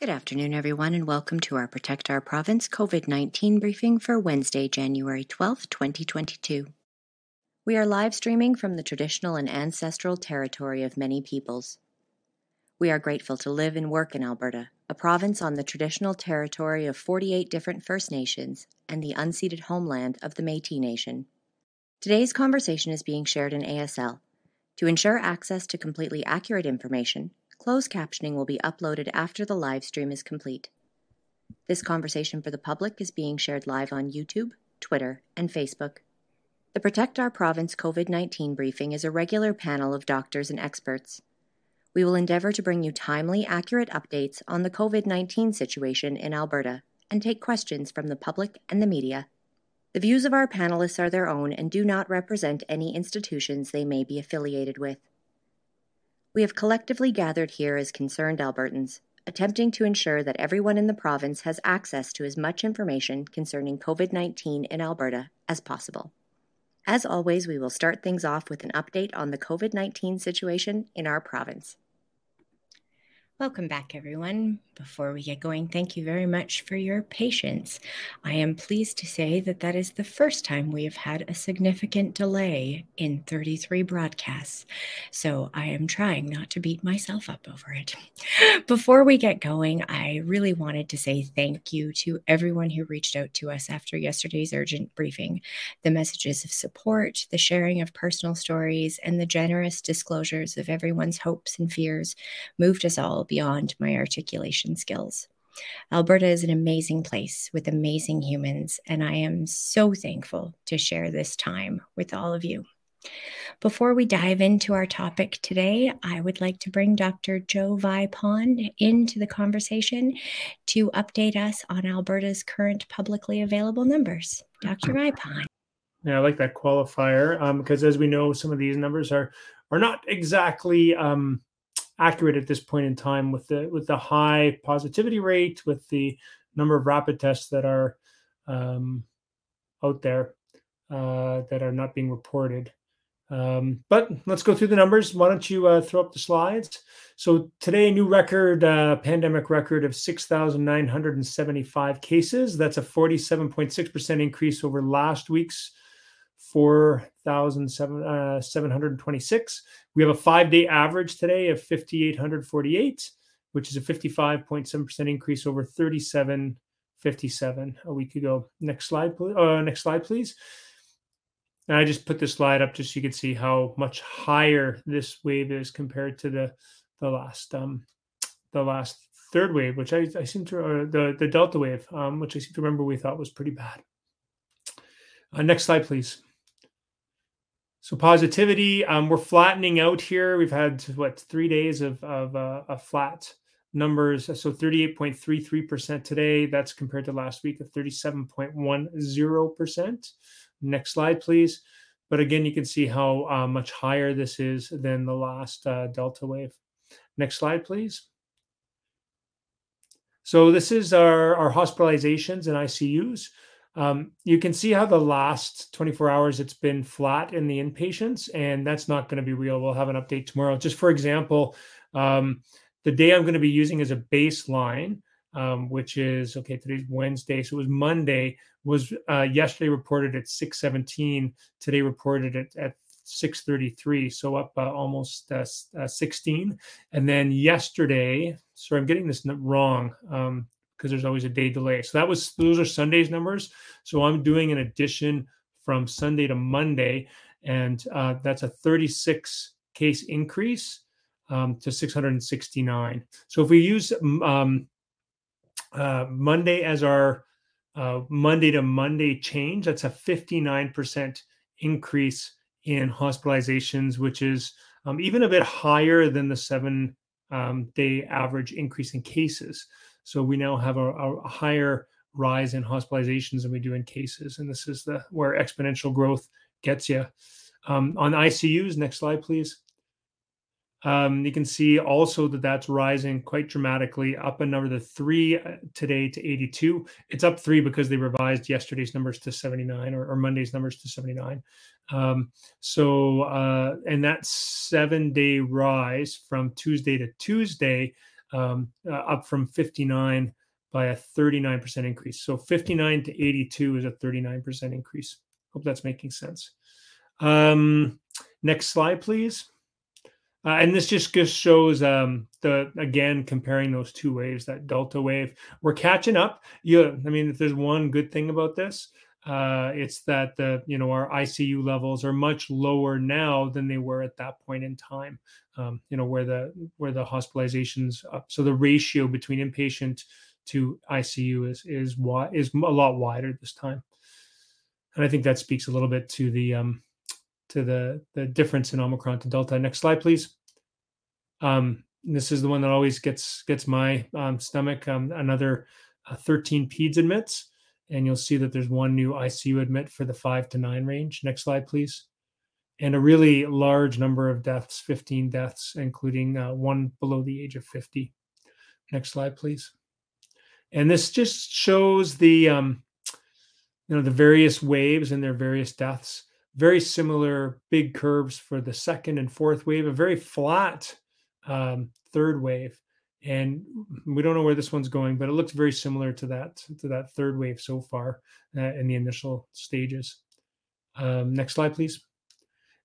Good afternoon, everyone, and welcome to our Protect Our Province COVID 19 briefing for Wednesday, January 12th, 2022. We are live streaming from the traditional and ancestral territory of many peoples. We are grateful to live and work in Alberta, a province on the traditional territory of 48 different First Nations and the unceded homeland of the Metis Nation. Today's conversation is being shared in ASL. To ensure access to completely accurate information, Closed captioning will be uploaded after the live stream is complete. This conversation for the public is being shared live on YouTube, Twitter, and Facebook. The Protect Our Province COVID 19 briefing is a regular panel of doctors and experts. We will endeavour to bring you timely, accurate updates on the COVID 19 situation in Alberta and take questions from the public and the media. The views of our panelists are their own and do not represent any institutions they may be affiliated with. We have collectively gathered here as concerned Albertans, attempting to ensure that everyone in the province has access to as much information concerning COVID 19 in Alberta as possible. As always, we will start things off with an update on the COVID 19 situation in our province. Welcome back, everyone. Before we get going, thank you very much for your patience. I am pleased to say that that is the first time we have had a significant delay in 33 broadcasts. So I am trying not to beat myself up over it. Before we get going, I really wanted to say thank you to everyone who reached out to us after yesterday's urgent briefing. The messages of support, the sharing of personal stories, and the generous disclosures of everyone's hopes and fears moved us all beyond my articulation skills. Alberta is an amazing place with amazing humans, and I am so thankful to share this time with all of you. Before we dive into our topic today, I would like to bring Dr. Joe Vipond into the conversation to update us on Alberta's current publicly available numbers. Dr. Vipond. Yeah, I like that qualifier um, because, as we know, some of these numbers are are not exactly um, accurate at this point in time with the with the high positivity rate, with the number of rapid tests that are um, out there uh, that are not being reported. Um, but let's go through the numbers. Why don't you uh, throw up the slides? So today, new record, uh, pandemic record of 6,975 cases. That's a 47.6% increase over last week's 4,726. Uh, we have a five day average today of 5,848, which is a 55.7% increase over 3757 a week ago. Next slide, please. Uh, next slide, please. And I just put this slide up just so you can see how much higher this wave is compared to the the last um, the last third wave, which I, I seem to or the the Delta wave, um, which I seem to remember we thought was pretty bad. Uh, next slide, please. So positivity, um, we're flattening out here. We've had what three days of of, uh, flat numbers. So 38.33% today. That's compared to last week of 37.10%. Next slide, please. But again, you can see how uh, much higher this is than the last uh, Delta wave. Next slide, please. So this is our, our hospitalizations and ICUs. Um, you can see how the last 24 hours it's been flat in the inpatients, and that's not going to be real. We'll have an update tomorrow. Just for example, um, the day I'm going to be using as a baseline, um, which is okay. Today's Wednesday, so it was Monday. Was uh, yesterday reported at 6:17. Today reported at, at 633 so up uh, almost uh, uh, 16 and then yesterday sorry i'm getting this wrong um, because there's always a day delay. So that was those are Sunday's numbers. So I'm doing an addition from Sunday to Monday, and uh, that's a 36 case increase um, to 669. So if we use um, uh, Monday as our uh, Monday to Monday change, that's a 59% increase in hospitalizations, which is um, even a bit higher than the seven um, day average increase in cases. So we now have a, a higher rise in hospitalizations than we do in cases, and this is the where exponential growth gets you. Um, on ICUs, next slide, please. Um, you can see also that that's rising quite dramatically, up another three uh, today to 82. It's up three because they revised yesterday's numbers to 79 or, or Monday's numbers to 79. Um, so, uh, and that seven day rise from Tuesday to Tuesday um, uh, up from 59 by a 39% increase. So 59 to 82 is a 39% increase. Hope that's making sense. Um, next slide, please. Uh, and this just, just shows um, the again comparing those two waves, that delta wave. We're catching up. You, I mean, if there's one good thing about this, uh, it's that the you know our ICU levels are much lower now than they were at that point in time. Um, you know where the where the hospitalizations up. So the ratio between inpatient to ICU is is is a lot wider this time, and I think that speaks a little bit to the um, to the the difference in Omicron to Delta. Next slide, please. Um, this is the one that always gets gets my um, stomach. Um, another uh, 13 peds admits, and you'll see that there's one new ICU admit for the five to nine range. Next slide, please. And a really large number of deaths, 15 deaths, including uh, one below the age of 50. Next slide, please. And this just shows the um, you know the various waves and their various deaths very similar big curves for the second and fourth wave, a very flat um, third wave. And we don't know where this one's going, but it looks very similar to that to that third wave so far uh, in the initial stages. Um, next slide, please.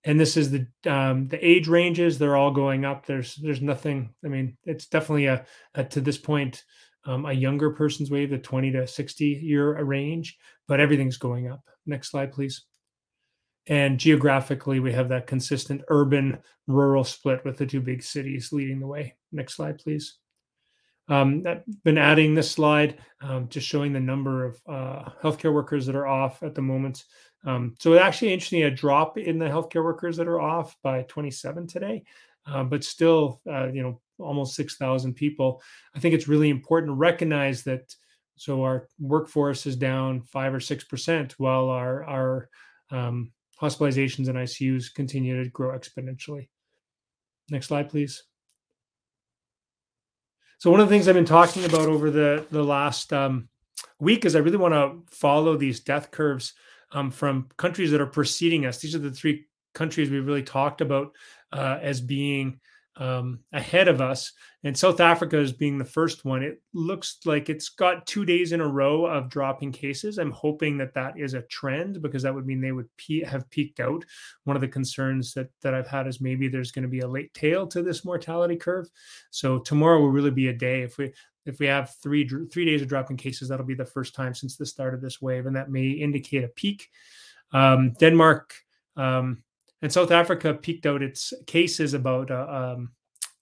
And this is the um, the age ranges; they're all going up. There's there's nothing. I mean, it's definitely a, a to this point um, a younger person's wave, the 20 to 60 year range, but everything's going up. Next slide, please. And geographically, we have that consistent urban rural split with the two big cities leading the way. Next slide, please. Um, I've been adding this slide, um, just showing the number of uh, healthcare workers that are off at the moment. Um, so actually, interesting, a drop in the healthcare workers that are off by 27 today, uh, but still, uh, you know, almost 6,000 people. I think it's really important to recognize that. So our workforce is down five or six percent, while our our um, hospitalizations and ICUs continue to grow exponentially. Next slide, please. So one of the things I've been talking about over the the last um, week is I really want to follow these death curves um, from countries that are preceding us. These are the three countries we've really talked about uh, as being um, ahead of us. And South Africa is being the first one. It looks like it's got two days in a row of dropping cases. I'm hoping that that is a trend because that would mean they would pe- have peaked out. One of the concerns that that I've had is maybe there's going to be a late tail to this mortality curve. So tomorrow will really be a day if we if we have three three days of dropping cases. That'll be the first time since the start of this wave, and that may indicate a peak. Um, Denmark. Um, and South Africa peaked out its cases about uh, um,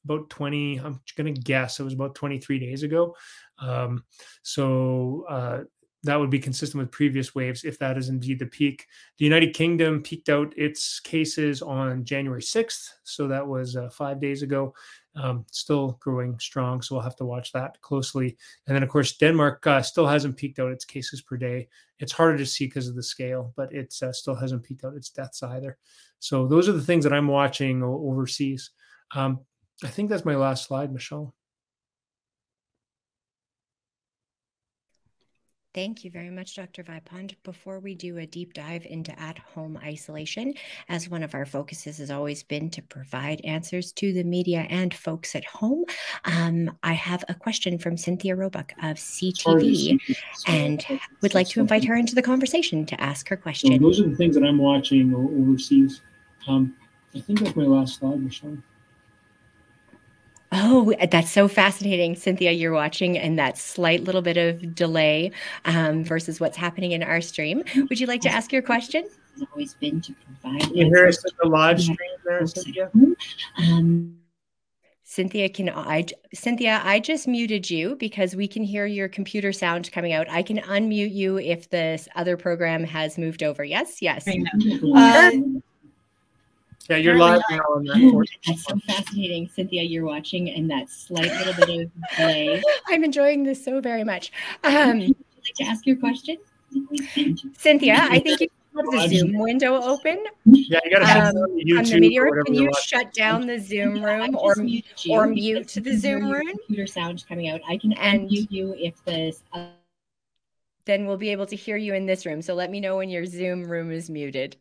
about 20 i'm going to guess it was about 23 days ago. Um, so uh, that would be consistent with previous waves if that is indeed the peak. The united kingdom peaked out its cases on january 6th so that was uh, five days ago um, still growing strong so we'll have to watch that closely. And then of course denmark uh, still hasn't peaked out its cases per day. It's harder to see because of the scale but it uh, still hasn't peaked out its deaths either. So those are the things that i'm watching overseas. Um, I think that's my last slide, Michelle. Thank you very much, Dr. Vipond. Before we do a deep dive into at home isolation, as one of our focuses has always been to provide answers to the media and folks at home, um, I have a question from Cynthia Roebuck of CTV and would like to invite her into the conversation to ask her question. So those are the things that I'm watching overseas. Um, I think that's my last slide, Michelle. Oh, that's so fascinating, Cynthia. You're watching, and that slight little bit of delay um, versus what's happening in our stream. Would you like to ask your question? Always been to provide. You hear us the live stream there, Cynthia. Um, Cynthia, can I? Cynthia, I just muted you because we can hear your computer sound coming out. I can unmute you if this other program has moved over. Yes, yes. Uh, yeah, you're live now on that. That's so fascinating, Cynthia. You're watching, and that slight little bit of delay. I'm enjoying this so very much. Um, Would you like to ask your question? Cynthia, I think you have the Zoom window open. Yeah, you got to um, on the meteor. Can you shut down the Zoom room or or mute the Zoom room? Computer sound coming out. I can and unmute you if this. Uh, then we'll be able to hear you in this room. So let me know when your Zoom room is muted.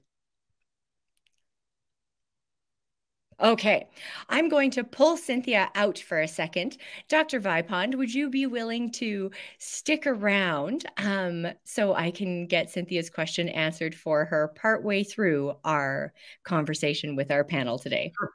Okay, I'm going to pull Cynthia out for a second. Dr. Vipond, would you be willing to stick around um, so I can get Cynthia's question answered for her partway through our conversation with our panel today? Sure.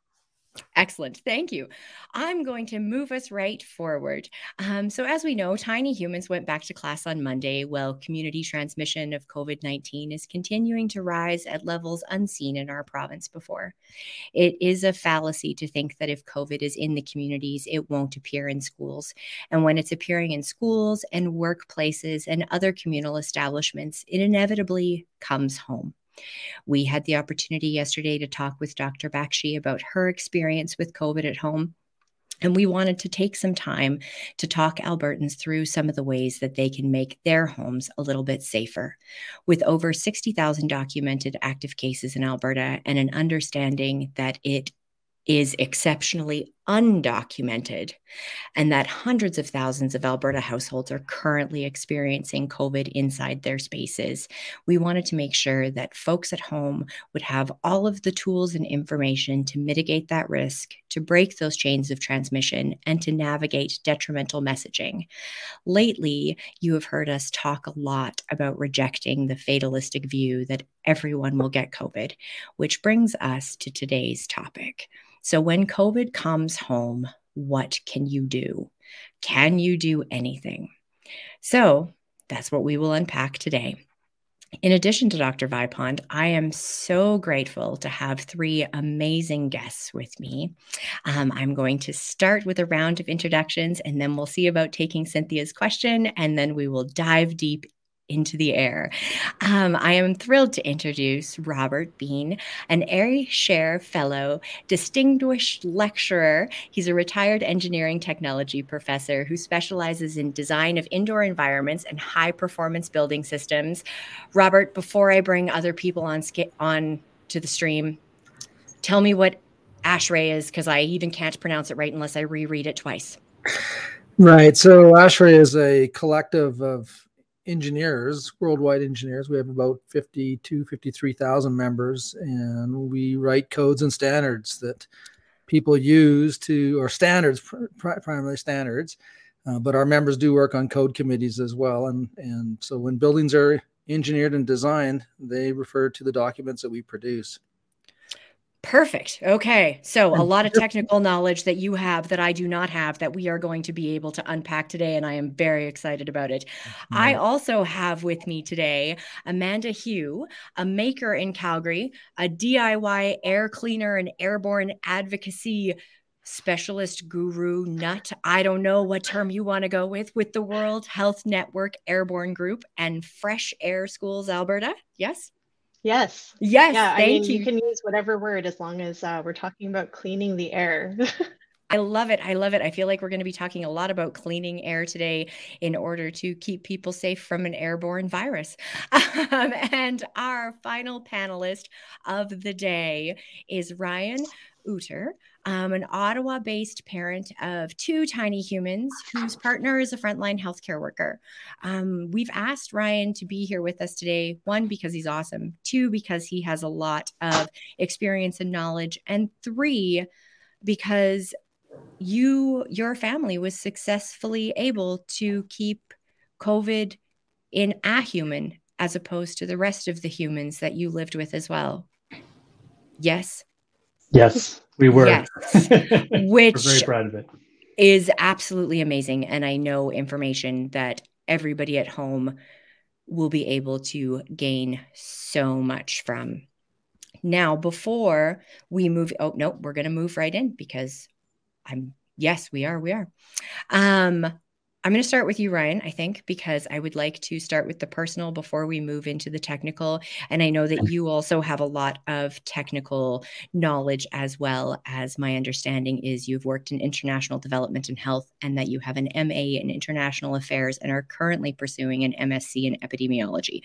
Excellent. Thank you. I'm going to move us right forward. Um, so, as we know, tiny humans went back to class on Monday, while community transmission of COVID 19 is continuing to rise at levels unseen in our province before. It is a fallacy to think that if COVID is in the communities, it won't appear in schools. And when it's appearing in schools and workplaces and other communal establishments, it inevitably comes home. We had the opportunity yesterday to talk with Dr. Bakshi about her experience with COVID at home. And we wanted to take some time to talk Albertans through some of the ways that they can make their homes a little bit safer. With over 60,000 documented active cases in Alberta and an understanding that it is exceptionally undocumented, and that hundreds of thousands of Alberta households are currently experiencing COVID inside their spaces. We wanted to make sure that folks at home would have all of the tools and information to mitigate that risk, to break those chains of transmission, and to navigate detrimental messaging. Lately, you have heard us talk a lot about rejecting the fatalistic view that everyone will get COVID, which brings us to today's topic. So, when COVID comes home, what can you do? Can you do anything? So, that's what we will unpack today. In addition to Dr. Vipond, I am so grateful to have three amazing guests with me. Um, I'm going to start with a round of introductions and then we'll see about taking Cynthia's question and then we will dive deep into the air. Um, I am thrilled to introduce Robert Bean, an ASHRAE Fellow, distinguished lecturer. He's a retired engineering technology professor who specializes in design of indoor environments and high performance building systems. Robert, before I bring other people on, on to the stream, tell me what ASHRAE is because I even can't pronounce it right unless I reread it twice. Right. So ASHRAE is a collective of engineers, worldwide engineers. We have about 52, 53,000 members, and we write codes and standards that people use to, or standards, primarily standards. Uh, but our members do work on code committees as well. And, and so when buildings are engineered and designed, they refer to the documents that we produce. Perfect. Okay. So, a lot of technical knowledge that you have that I do not have that we are going to be able to unpack today. And I am very excited about it. Mm-hmm. I also have with me today Amanda Hugh, a maker in Calgary, a DIY air cleaner and airborne advocacy specialist guru nut. I don't know what term you want to go with, with the World Health Network Airborne Group and Fresh Air Schools Alberta. Yes? Yes. Yes. Yeah. Thank I mean, you. you can use whatever word as long as uh, we're talking about cleaning the air. I love it. I love it. I feel like we're going to be talking a lot about cleaning air today in order to keep people safe from an airborne virus. Um, and our final panelist of the day is Ryan Uter, um, an Ottawa based parent of two tiny humans whose partner is a frontline healthcare worker. Um, we've asked Ryan to be here with us today, one, because he's awesome, two, because he has a lot of experience and knowledge, and three, because you, your family was successfully able to keep COVID in a human as opposed to the rest of the humans that you lived with as well. Yes. Yes, we were. Yes. Which we're very proud of it. Is absolutely amazing. And I know information that everybody at home will be able to gain so much from. Now, before we move, oh no, we're gonna move right in because I'm yes, we are, we are. Um, I'm going to start with you, Ryan, I think, because I would like to start with the personal before we move into the technical. And I know that you also have a lot of technical knowledge as well as my understanding is you've worked in international development and health and that you have an MA in international affairs and are currently pursuing an MSc in epidemiology.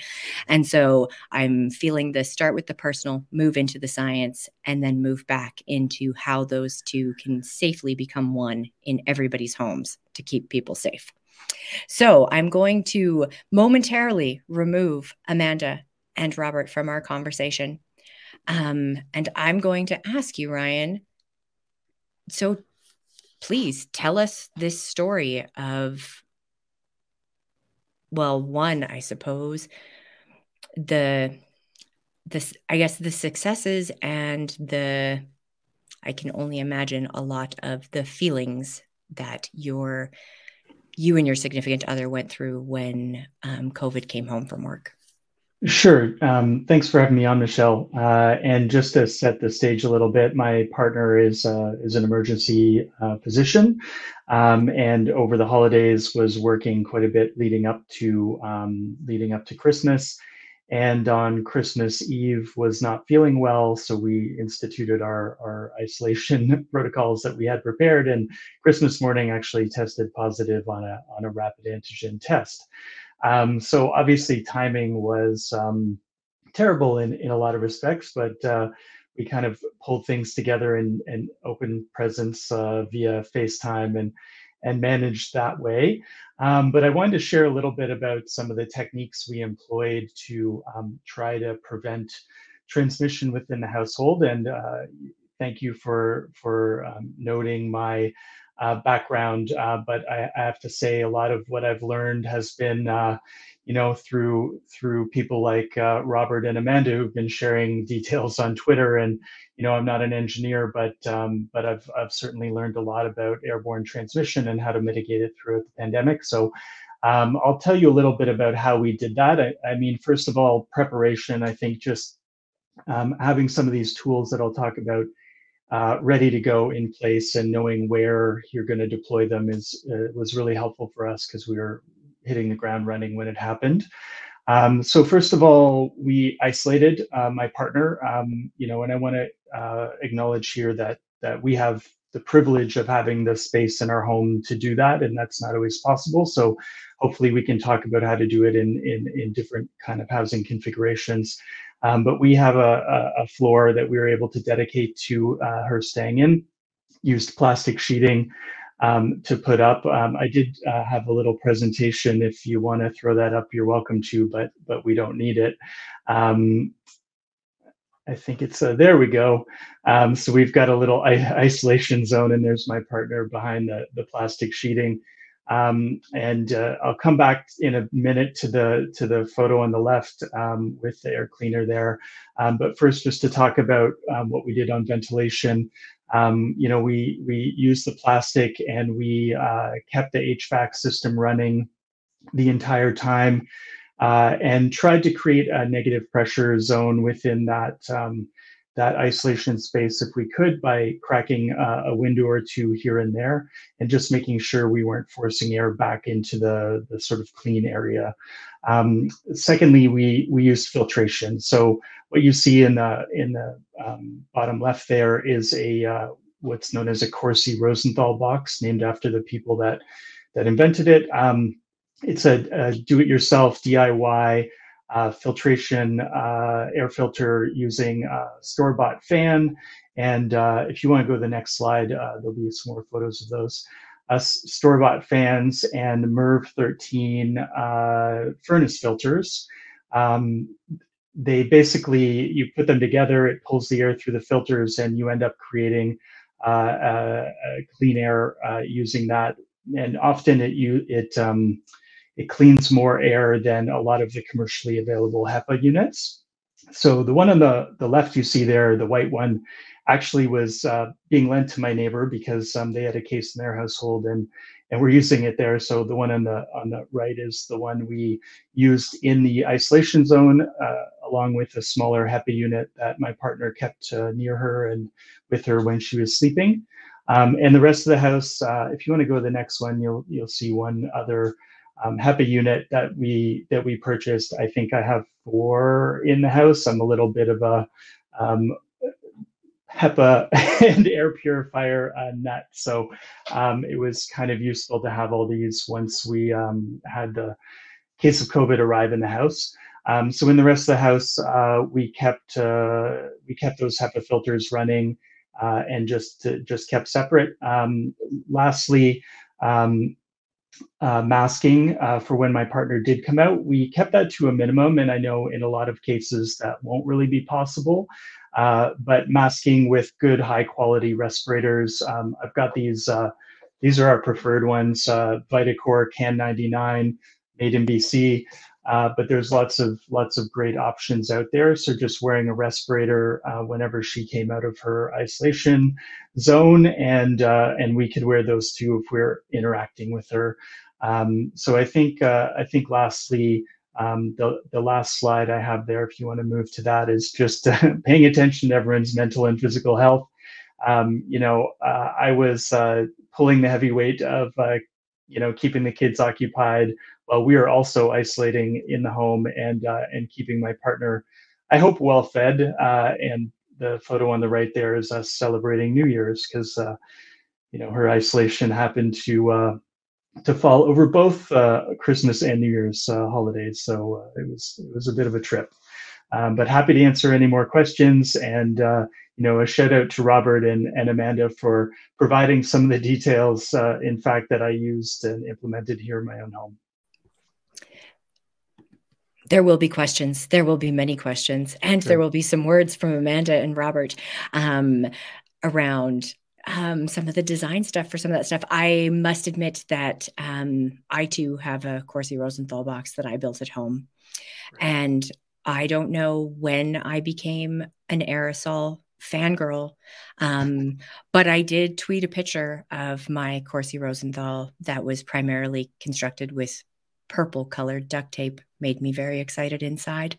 And so I'm feeling the start with the personal, move into the science, and then move back into how those two can safely become one in everybody's homes to keep people safe. So I'm going to momentarily remove Amanda and Robert from our conversation. Um, and I'm going to ask you, Ryan, so please tell us this story of well one i suppose the this i guess the successes and the i can only imagine a lot of the feelings that your you and your significant other went through when um, covid came home from work Sure. Um, thanks for having me on, Michelle. Uh, and just to set the stage a little bit, my partner is uh, is an emergency uh, physician, um, and over the holidays was working quite a bit leading up to um, leading up to Christmas. And on Christmas Eve was not feeling well, so we instituted our our isolation protocols that we had prepared. And Christmas morning actually tested positive on a on a rapid antigen test. Um, so obviously timing was um, terrible in, in a lot of respects, but uh, we kind of pulled things together and, and opened presence uh, via FaceTime and and managed that way. Um, but I wanted to share a little bit about some of the techniques we employed to um, try to prevent transmission within the household. And uh, thank you for for um, noting my uh, background, uh, but I, I, have to say a lot of what I've learned has been, uh, you know, through through people like uh, Robert and Amanda who've been sharing details on Twitter. And you know, I'm not an engineer, but um, but I've I've certainly learned a lot about airborne transmission and how to mitigate it throughout the pandemic. So. Um, I'll tell you a little bit about how we did that. I, I mean, first of all, preparation. I think just um, having some of these tools that I'll talk about uh, ready to go in place and knowing where you're going to deploy them is uh, was really helpful for us because we were hitting the ground running when it happened. Um, so first of all, we isolated uh, my partner. Um, you know, and I want to uh, acknowledge here that that we have the privilege of having the space in our home to do that, and that's not always possible. So hopefully, we can talk about how to do it in in, in different kind of housing configurations. Um, but we have a, a, floor that we were able to dedicate to uh, her staying in, used plastic sheeting um, to put up. Um, I did uh, have a little presentation. If you want to throw that up, you're welcome to, but but we don't need it. Um, I think it's uh, there we go. Um, so we've got a little isolation zone, and there's my partner behind the the plastic sheeting. Um, and uh, I'll come back in a minute to the to the photo on the left um, with the air cleaner there. Um, but first, just to talk about um, what we did on ventilation. Um, you know, we we used the plastic and we uh, kept the HVAC system running the entire time, uh, and tried to create a negative pressure zone within that um, that isolation space if we could by cracking uh, a window or two here and there and just making sure we weren't forcing air back into the, the sort of clean area. Um, secondly, we, we used filtration. So what you see in the, in the um, bottom left there is a uh, what's known as a Corsi Rosenthal box named after the people that, that invented it. Um, it's a, a do-it-yourself DIY uh, filtration uh, air filter using a store-bought fan. And uh, if you want to go to the next slide, uh, there'll be some more photos of those. Uh, store-bought fans and MERV 13 uh, furnace filters. Um, they basically, you put them together, it pulls the air through the filters and you end up creating clean air using that. And often it, you, it um, it cleans more air than a lot of the commercially available HEPA units. So the one on the, the left you see there, the white one, actually was uh, being lent to my neighbor because um, they had a case in their household and and we're using it there. So the one on the on the right is the one we used in the isolation zone, uh, along with a smaller HEPA unit that my partner kept uh, near her and with her when she was sleeping. Um, and the rest of the house, uh, if you want to go to the next one, you'll you'll see one other um, HEPA unit that we that we purchased. I think I have four in the house. I'm a little bit of a um, HEPA and air purifier uh, nut, so um, it was kind of useful to have all these once we um, had the case of COVID arrive in the house. Um, so in the rest of the house, uh, we kept uh, we kept those HEPA filters running uh, and just just kept separate. Um, lastly. Um, uh, masking uh, for when my partner did come out. We kept that to a minimum, and I know in a lot of cases that won't really be possible. Uh, but masking with good, high quality respirators. Um, I've got these. Uh, these are our preferred ones: uh, Vitacore Can 99, made in BC. Uh, but there's lots of lots of great options out there. So just wearing a respirator uh, whenever she came out of her isolation zone, and uh, and we could wear those too if we're interacting with her. Um, so I think uh, I think lastly. Um, the, the last slide I have there, if you want to move to that, is just paying attention to everyone's mental and physical health. Um, you know, uh, I was uh, pulling the heavy weight of you know keeping the kids occupied while we are also isolating in the home and uh, and keeping my partner, I hope, well fed. Uh, and the photo on the right there is us celebrating New Year's because uh, you know her isolation happened to uh, to fall over both uh, Christmas and New Year's uh, holidays, so it was it was a bit of a trip. Um, but happy to answer any more questions and you know, a shout out to Robert and, and Amanda for providing some of the details, uh, in fact, that I used and implemented here in my own home there will be questions. There will be many questions, and sure. there will be some words from Amanda and Robert um, around um, some of the design stuff for some of that stuff. I must admit that um, I too have a Corsi Rosenthal box that I built at home, and I don't know when I became an aerosol fangirl. Um, but I did tweet a picture of my Corsi Rosenthal that was primarily constructed with purple colored duct tape made me very excited inside.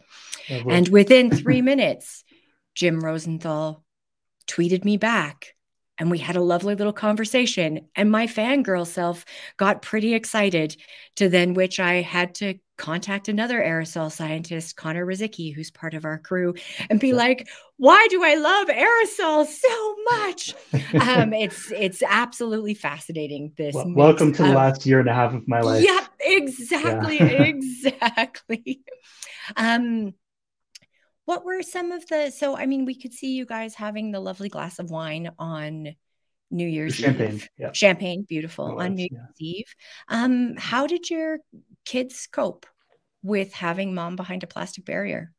and within three minutes, Jim Rosenthal tweeted me back and we had a lovely little conversation. And my fangirl self got pretty excited, to then which I had to contact another aerosol scientist, Connor Rizicki, who's part of our crew, and be like, "Why do I love aerosols so much?" um, it's it's absolutely fascinating. This well, welcome to the last year and a half of my life. Yeah, exactly, yeah. exactly. Um, what were some of the? So, I mean, we could see you guys having the lovely glass of wine on New Year's champagne, Eve. Yeah. Champagne, beautiful on New yeah. Year's Eve. Um, how did your kids cope with having mom behind a plastic barrier?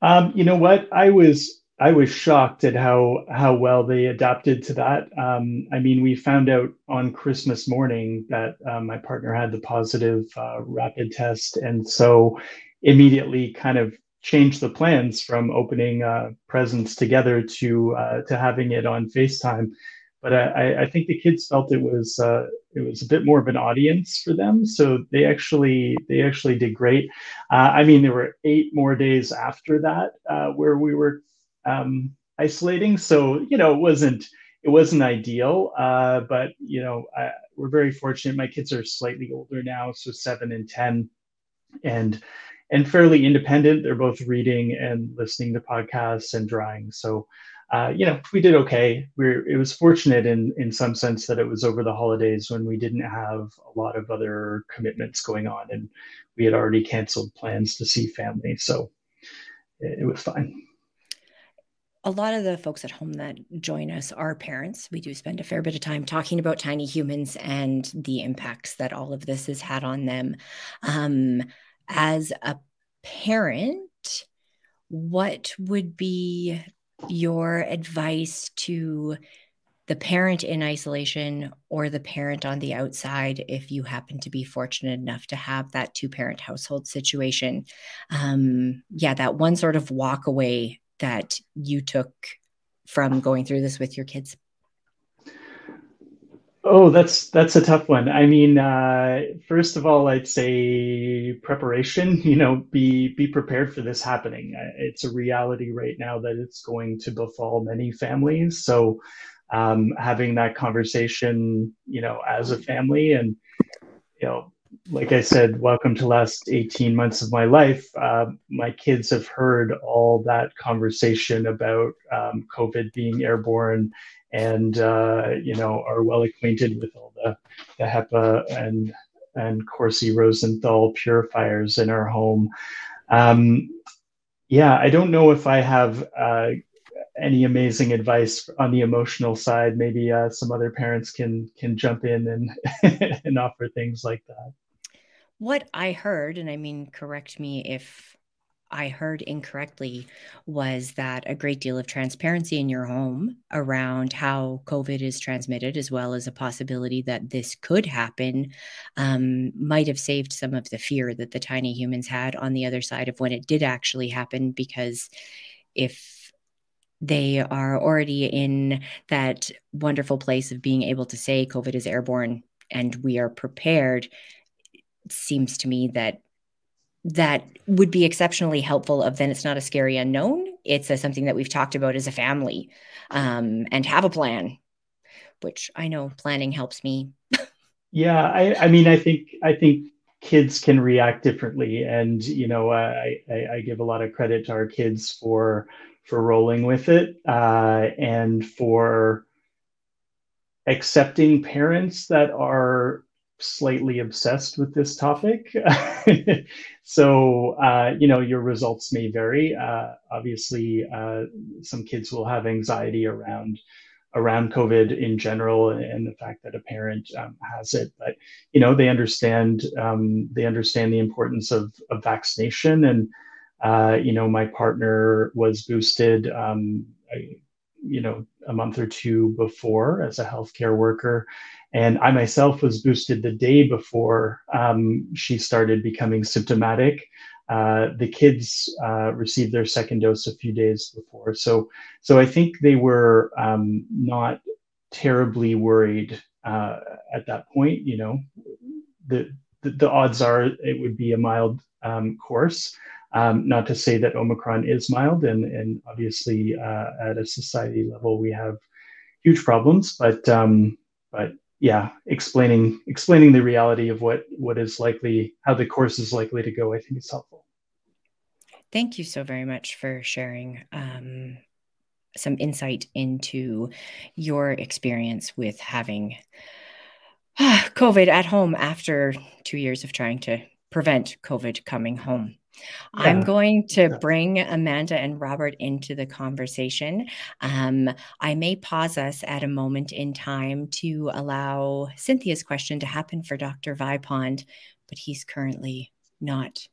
Um, you know what? I was I was shocked at how how well they adapted to that. Um, I mean, we found out on Christmas morning that uh, my partner had the positive uh, rapid test, and so immediately kind of changed the plans from opening uh, presents together to uh, to having it on FaceTime but I, I think the kids felt it was uh, it was a bit more of an audience for them, so they actually they actually did great. Uh, I mean, there were eight more days after that uh, where we were um, isolating, so you know it wasn't it wasn't ideal, uh, but you know I, we're very fortunate. My kids are slightly older now, so seven and ten, and and fairly independent. They're both reading and listening to podcasts and drawing, so uh, you know, we did okay. We're, it was fortunate in, in some sense that it was over the holidays when we didn't have a lot of other commitments going on and we had already canceled plans to see family. So it, it was fine. A lot of the folks at home that join us are parents. We do spend a fair bit of time talking about tiny humans and the impacts that all of this has had on them. Um, as a parent, what would be your advice to the parent in isolation or the parent on the outside if you happen to be fortunate enough to have that two parent household situation? Um, yeah that one sort of walk away that you took from going through this with your kids Oh, that's that's a tough one. I mean, uh, first of all, I'd say preparation. You know, be be prepared for this happening. It's a reality right now that it's going to befall many families. So, um, having that conversation, you know, as a family, and you know, like I said, welcome to last eighteen months of my life. Uh, my kids have heard all that conversation about um, COVID being airborne and uh, you know are well acquainted with all the, the HEPA and and Corsi Rosenthal purifiers in our home. Um, yeah, I don't know if I have uh, any amazing advice on the emotional side, maybe uh, some other parents can can jump in and and offer things like that. What I heard, and I mean, correct me if I heard incorrectly was that a great deal of transparency in your home around how COVID is transmitted, as well as a possibility that this could happen, um, might have saved some of the fear that the tiny humans had on the other side of when it did actually happen. Because if they are already in that wonderful place of being able to say COVID is airborne and we are prepared, it seems to me that that would be exceptionally helpful of then it's not a scary unknown. It's a, something that we've talked about as a family um, and have a plan which i know planning helps me. Yeah I, I mean i think i think kids can react differently. And you know I, I, I give a lot of credit to our kids for for rolling with it uh, and for accepting parents that are slightly obsessed with this topic. so, uh, you know, your results may vary. Uh, obviously, uh, some kids will have anxiety around around COVID in general and the fact that a parent um, has it. But you know, they understand um, they understand the importance of, of vaccination. And uh, you know, my partner was boosted. Um, I, you know, a month or two before as a healthcare worker and I myself was boosted the day before um, she started becoming symptomatic. Uh, the kids uh, received their second dose a few days before. So, so I think they were um, not terribly worried uh, at that point. You know, the, the, the odds are it would be a mild um, course. Um, not to say that Omicron is mild, and and obviously uh, at a society level we have huge problems, but um, but yeah, explaining explaining the reality of what what is likely how the course is likely to go, I think is helpful. Thank you so very much for sharing um, some insight into your experience with having COVID at home after two years of trying to prevent COVID coming home. Yeah. I'm going to bring Amanda and Robert into the conversation. Um, I may pause us at a moment in time to allow Cynthia's question to happen for Dr. Vipond, but he's currently not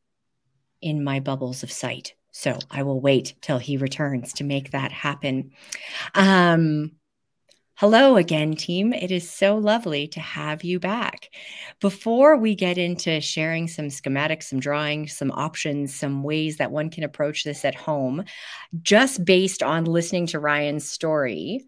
in my bubbles of sight. So I will wait till he returns to make that happen. Um, Hello again, team. It is so lovely to have you back. Before we get into sharing some schematics, some drawings, some options, some ways that one can approach this at home, just based on listening to Ryan's story,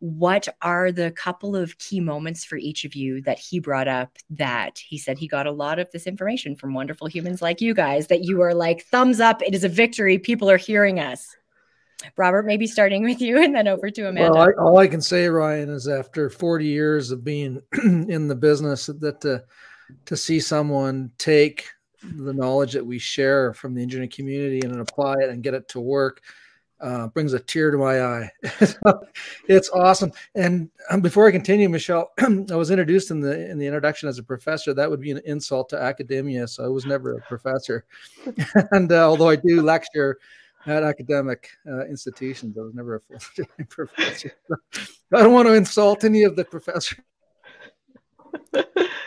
what are the couple of key moments for each of you that he brought up that he said he got a lot of this information from wonderful humans like you guys that you are like thumbs up it is a victory people are hearing us Robert, maybe starting with you and then over to Amanda. Well, I, all I can say, Ryan, is after 40 years of being in the business, that to, to see someone take the knowledge that we share from the engineering community and apply it and get it to work uh, brings a tear to my eye. it's awesome. And um, before I continue, Michelle, I was introduced in the in the introduction as a professor. That would be an insult to academia. So I was never a professor. and uh, although I do lecture at academic uh, institutions. I was never a full-time professor. I don't want to insult any of the professors.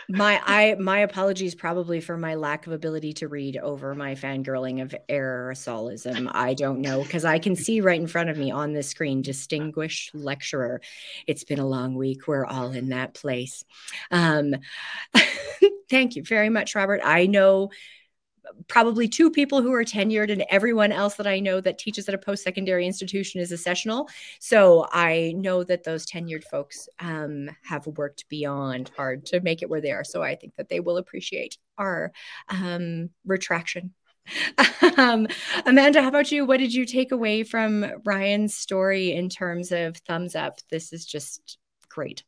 my I my apologies probably for my lack of ability to read over my fangirling of aerosolism. I don't know because I can see right in front of me on the screen distinguished lecturer. It's been a long week. We're all in that place. Um, thank you very much, Robert. I know probably two people who are tenured and everyone else that I know that teaches at a post secondary institution is a sessional. So I know that those tenured folks um, have worked beyond hard to make it where they are. So I think that they will appreciate our um, retraction. um, Amanda, how about you? What did you take away from Ryan's story in terms of thumbs up? This is just great.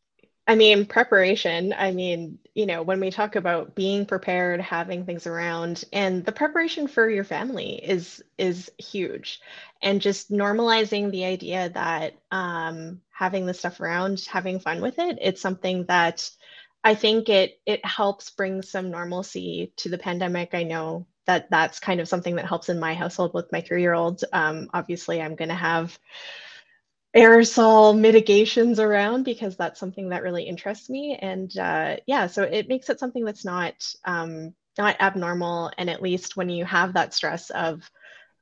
I mean, preparation. I mean, you know, when we talk about being prepared, having things around, and the preparation for your family is is huge, and just normalizing the idea that um, having the stuff around, having fun with it, it's something that I think it it helps bring some normalcy to the pandemic. I know that that's kind of something that helps in my household with my three year old. Um, obviously, I'm going to have aerosol mitigations around because that's something that really interests me. And uh, yeah, so it makes it something that's not um, not abnormal. And at least when you have that stress of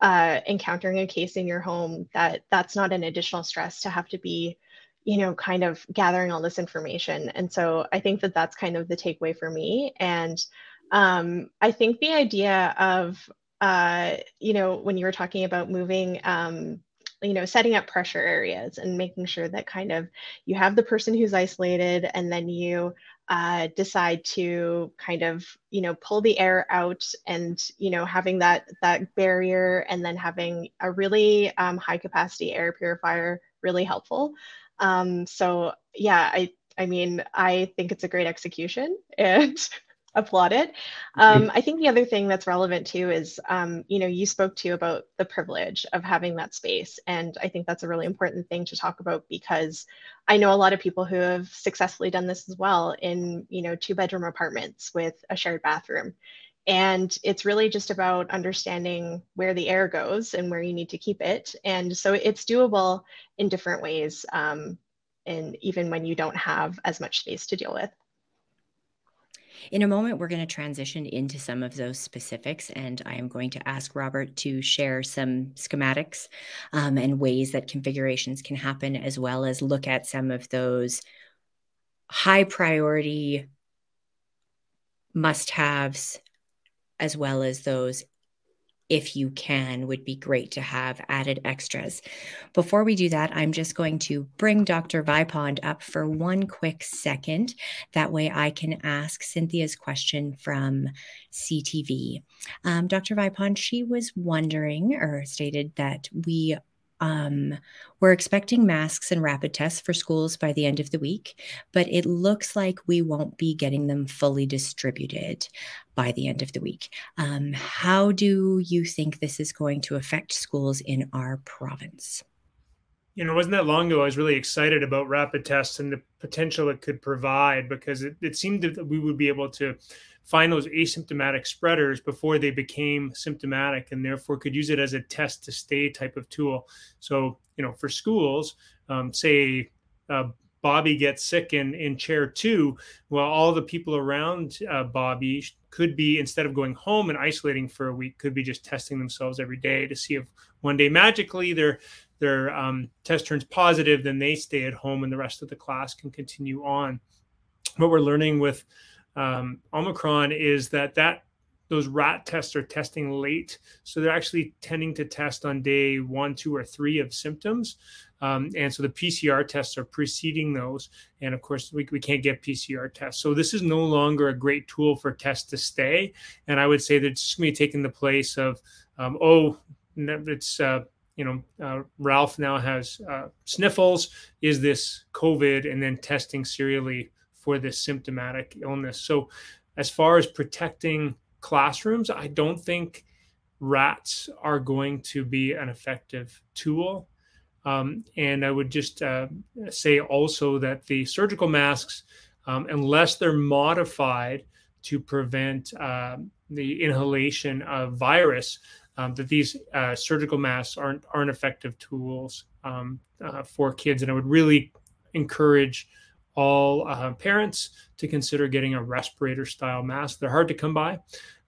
uh, encountering a case in your home, that that's not an additional stress to have to be, you know, kind of gathering all this information. And so I think that that's kind of the takeaway for me. And um, I think the idea of, uh, you know, when you were talking about moving um, you know setting up pressure areas and making sure that kind of you have the person who's isolated and then you uh, decide to kind of you know pull the air out and you know having that that barrier and then having a really um, high capacity air purifier really helpful. Um, so yeah i i mean i think it's a great execution and applaud it. Um, I think the other thing that's relevant too is, um, you know, you spoke to about the privilege of having that space. And I think that's a really important thing to talk about because I know a lot of people who have successfully done this as well in, you know, two bedroom apartments with a shared bathroom. And it's really just about understanding where the air goes and where you need to keep it. And so it's doable in different ways. Um, and even when you don't have as much space to deal with. In a moment, we're going to transition into some of those specifics, and I am going to ask Robert to share some schematics um, and ways that configurations can happen, as well as look at some of those high priority must haves, as well as those if you can, would be great to have added extras. Before we do that, I'm just going to bring Dr. Vipond up for one quick second. That way I can ask Cynthia's question from CTV. Um, Dr. Vipond, she was wondering or stated that we um, we're expecting masks and rapid tests for schools by the end of the week, but it looks like we won't be getting them fully distributed by the end of the week. Um, how do you think this is going to affect schools in our province? You know, it wasn't that long ago I was really excited about rapid tests and the potential it could provide because it, it seemed that we would be able to find those asymptomatic spreaders before they became symptomatic and therefore could use it as a test to stay type of tool. So, you know, for schools, um, say uh, Bobby gets sick in, in chair two, well, all the people around uh, Bobby could be, instead of going home and isolating for a week, could be just testing themselves every day to see if one day magically their their um, test turns positive, then they stay at home and the rest of the class can continue on. What we're learning with um, Omicron is that that those RAT tests are testing late, so they're actually tending to test on day one, two, or three of symptoms. Um, and so the PCR tests are preceding those. And of course, we, we can't get PCR tests. So this is no longer a great tool for tests to stay. And I would say that it's going to be taking the place of, um, oh, it's, uh, you know, uh, Ralph now has uh, sniffles. Is this COVID? And then testing serially for this symptomatic illness. So, as far as protecting classrooms, I don't think RATs are going to be an effective tool. Um, and I would just uh, say also that the surgical masks, um, unless they're modified to prevent uh, the inhalation of virus, um, that these uh, surgical masks aren't aren't effective tools um, uh, for kids. And I would really encourage all uh, parents to consider getting a respirator style mask. They're hard to come by,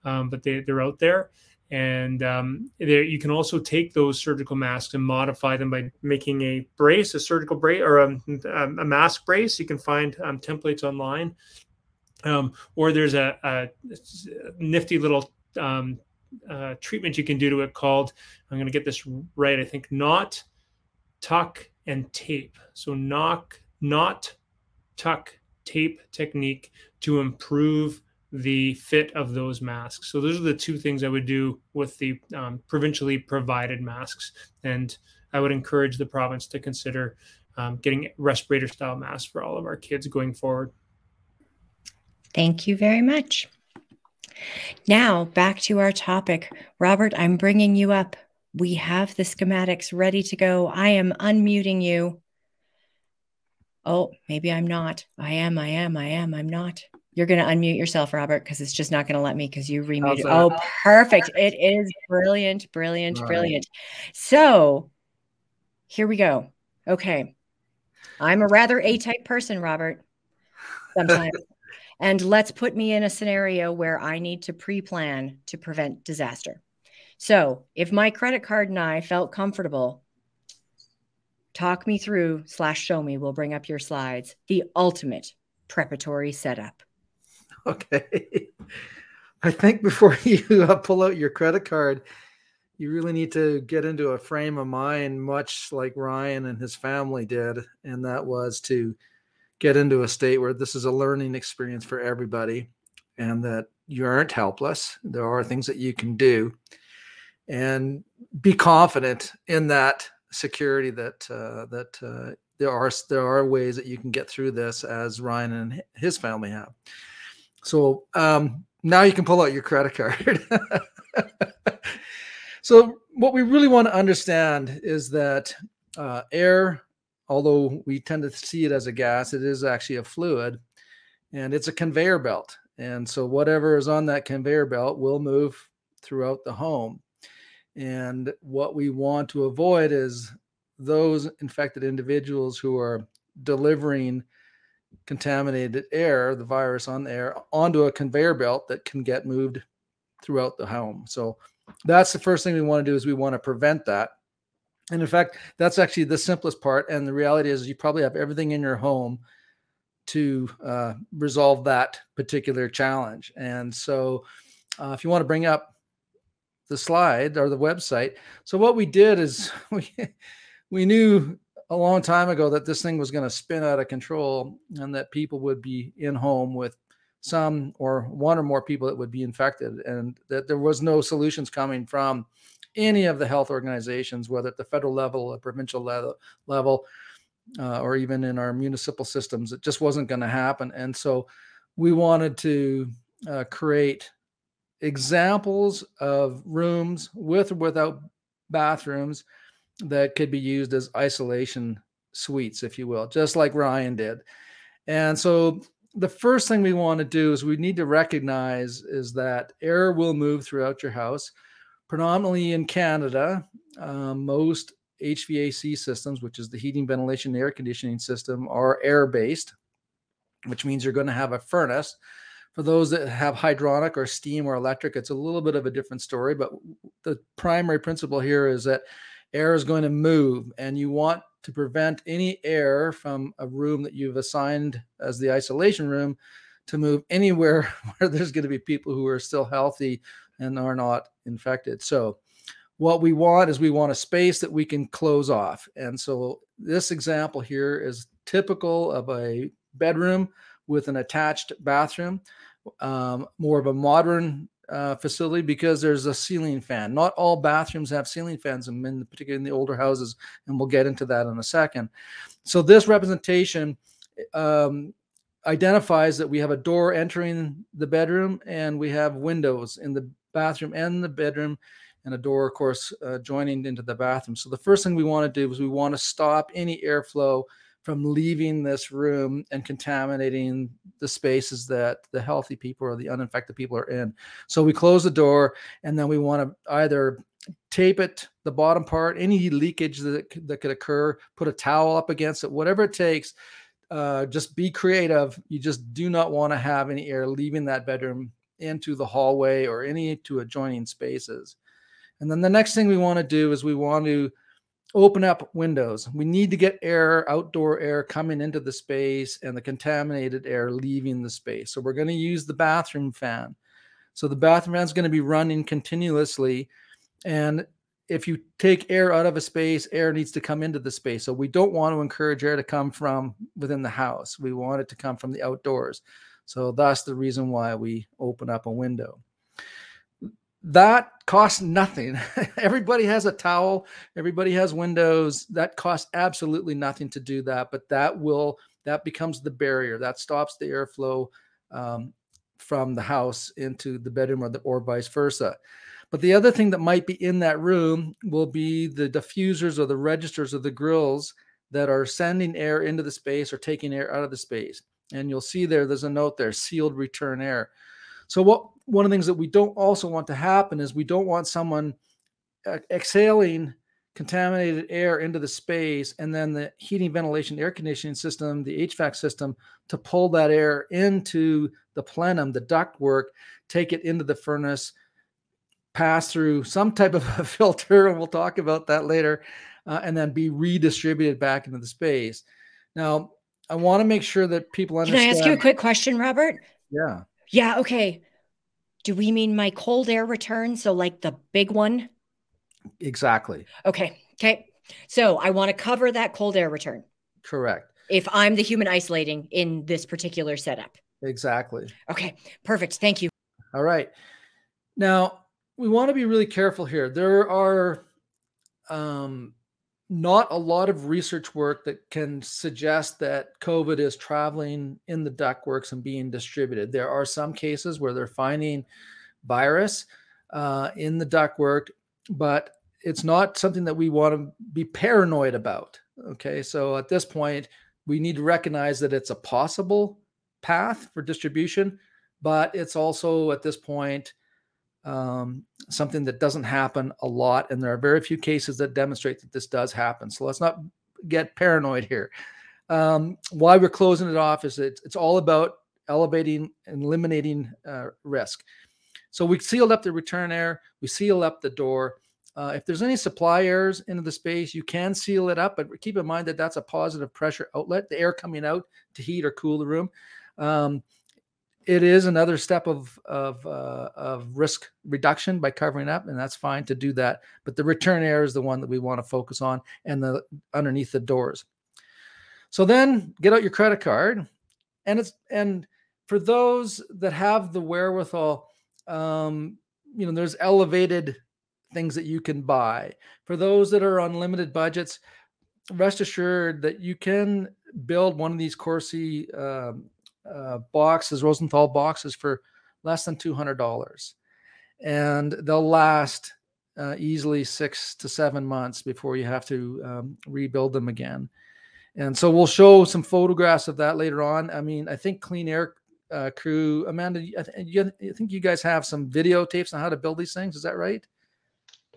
um, but they, they're out there. And um, you can also take those surgical masks and modify them by making a brace, a surgical brace, or a, a, mask brace. You can find um, templates online. Um, or there's a, a nifty little um, uh, treatment you can do to it called, I'm going to get this right, I think, knot, tuck, and tape. So knock, knot, tuck tape technique to improve the fit of those masks. So those are the two things I would do with the um, provincially provided masks, and I would encourage the province to consider um, getting respirator style masks for all of our kids going forward. Thank you very much. Now back to our topic, Robert. I'm bringing you up. We have the schematics ready to go. I am unmuting you. Oh, maybe I'm not. I am, I am, I am, I'm not. You're going to unmute yourself, Robert, because it's just not going to let me because you remuted. Oh, perfect. It is brilliant, brilliant, right. brilliant. So here we go. Okay. I'm a rather A type person, Robert, sometimes. and let's put me in a scenario where I need to pre plan to prevent disaster. So if my credit card and I felt comfortable, talk me through slash show me, we'll bring up your slides, the ultimate preparatory setup. Okay. I think before you uh, pull out your credit card, you really need to get into a frame of mind, much like Ryan and his family did. And that was to get into a state where this is a learning experience for everybody and that you aren't helpless. There are things that you can do and be confident in that security that uh, that uh, there are there are ways that you can get through this as Ryan and his family have. So um, now you can pull out your credit card. so what we really want to understand is that uh, air, although we tend to see it as a gas, it is actually a fluid, and it's a conveyor belt. And so whatever is on that conveyor belt will move throughout the home. And what we want to avoid is those infected individuals who are delivering contaminated air, the virus on the air, onto a conveyor belt that can get moved throughout the home. So that's the first thing we want to do is we want to prevent that. And in fact, that's actually the simplest part. And the reality is you probably have everything in your home to uh, resolve that particular challenge. And so uh, if you want to bring up the slide or the website. So what we did is we we knew a long time ago that this thing was going to spin out of control and that people would be in home with some or one or more people that would be infected and that there was no solutions coming from any of the health organizations whether at the federal level or provincial level, uh, or even in our municipal systems it just wasn't going to happen and so we wanted to uh, create examples of rooms with or without bathrooms that could be used as isolation suites, if you will, just like Ryan did. And so the first thing we want to do is we need to recognize is that air will move throughout your house. Predominantly in Canada, um, most HVAC systems, which is the heating, ventilation, air conditioning system, are air based, which means you're going to have a furnace. For those that have hydronic or steam or electric, it's a little bit of a different story. But the primary principle here is that air is going to move and you want to prevent any air from a room that you've assigned as the isolation room to move anywhere where there's going to be people who are still healthy and are not infected. So, what we want is we want a space that we can close off. And so, this example here is typical of a bedroom with an attached bathroom, um, more of a modern uh, facility because there's a ceiling fan. Not all bathrooms have ceiling fans, and in particularly in the older houses, and we'll get into that in a second. So this representation um, identifies that we have a door entering the bedroom, and we have windows in the bathroom and the bedroom, and a door, of course, uh, joining into the bathroom. So the first thing we want to do is we want to stop any airflow from leaving this room and contaminating the spaces that the healthy people or the uninfected people are in. So we close the door and then we want to either tape it the bottom part any leakage that, that could occur put a towel up against it whatever it takes uh, just be creative you just do not want to have any air leaving that bedroom into the hallway or any to adjoining spaces and then the next thing we want to do is we want to open up windows. We need to get air, outdoor air coming into the space and the contaminated air leaving the space. So we're going to use the bathroom fan. So the bathroom fan is going to be running continuously. And if you take air out of a space, air needs to come into the space. So we don't want to encourage air to come from within the house. We want it to come from the outdoors. So that's the reason why we open up a window that costs nothing. everybody has a towel, everybody has windows. That costs absolutely nothing to do that, but that will that becomes the barrier that stops the airflow um, from the house into the bedroom or the or vice versa. But the other thing that might be in that room will be the diffusers or the registers of the grills that are sending air into the space or taking air out of the space. And you'll see there, there's a note there, sealed return air. So what one of the things that we don't also want to happen is we don't want someone uh, exhaling contaminated air into the space and then the heating, ventilation, air conditioning system, the HVAC system to pull that air into the plenum, the ductwork, take it into the furnace, pass through some type of a filter, and we'll talk about that later, uh, and then be redistributed back into the space. Now, I want to make sure that people understand. Can I ask you a quick question, Robert? Yeah. Yeah. Okay. Do we mean my cold air return? So, like the big one? Exactly. Okay. Okay. So, I want to cover that cold air return. Correct. If I'm the human isolating in this particular setup. Exactly. Okay. Perfect. Thank you. All right. Now, we want to be really careful here. There are um, not a lot of research work that can suggest that COVID is traveling in the ductworks and being distributed. There are some cases where they're finding virus uh, in the ductwork, but it's not something that we want to be paranoid about. Okay, so at this point, we need to recognize that it's a possible path for distribution, but it's also at this point um, something that doesn't happen a lot. And there are very few cases that demonstrate that this does happen. So let's not get paranoid here. Um, why we're closing it off is it's, it's all about elevating and eliminating uh, risk. So we sealed up the return air, we seal up the door. Uh, if there's any supply airs into the space, you can seal it up, but keep in mind that that's a positive pressure outlet, the air coming out to heat or cool the room. Um, it is another step of of uh, of risk reduction by covering up, and that's fine to do that. But the return air is the one that we want to focus on, and the underneath the doors. So then, get out your credit card, and it's and for those that have the wherewithal, um, you know, there's elevated things that you can buy. For those that are on limited budgets, rest assured that you can build one of these Corsi um, uh, boxes, Rosenthal boxes, for less than two hundred dollars, and they'll last uh, easily six to seven months before you have to um, rebuild them again. And so we'll show some photographs of that later on. I mean, I think Clean Air uh, Crew, Amanda, I, th- you, I think you guys have some videotapes on how to build these things. Is that right?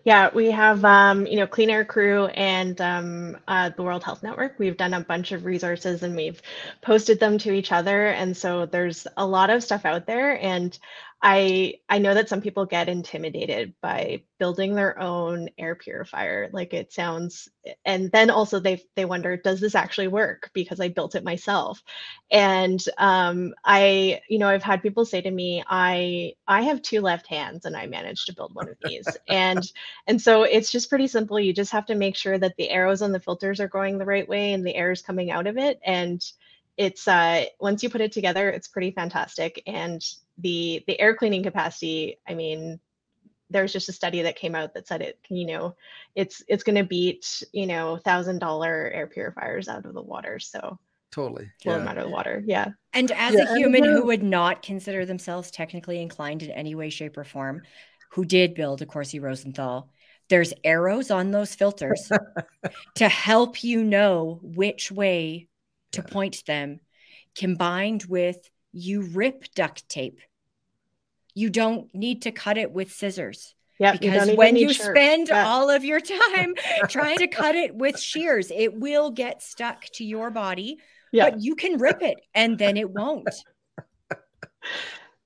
Yeah, we have, um, you know, Clean Air Crew and um, uh, the World Health Network. We've done a bunch of resources and we've posted them to each other. And so there's a lot of stuff out there. And I I know that some people get intimidated by building their own air purifier. Like it sounds and then also they they wonder does this actually work because I built it myself. And um I you know I've had people say to me I I have two left hands and I managed to build one of these. and and so it's just pretty simple. You just have to make sure that the arrows on the filters are going the right way and the air is coming out of it and it's uh once you put it together it's pretty fantastic and the the air cleaning capacity i mean there's just a study that came out that said it you know it's it's going to beat you know thousand dollar air purifiers out of the water so. Totally blow them out of the water yeah. And as yeah, a human who would not consider themselves technically inclined in any way shape or form who did build a corsi rosenthal there's arrows on those filters to help you know which way to yeah. point them combined with you rip duct tape. You don't need to cut it with scissors. Yeah, because you when you spend yeah. all of your time trying to cut it with shears, it will get stuck to your body. Yeah. But you can rip it and then it won't.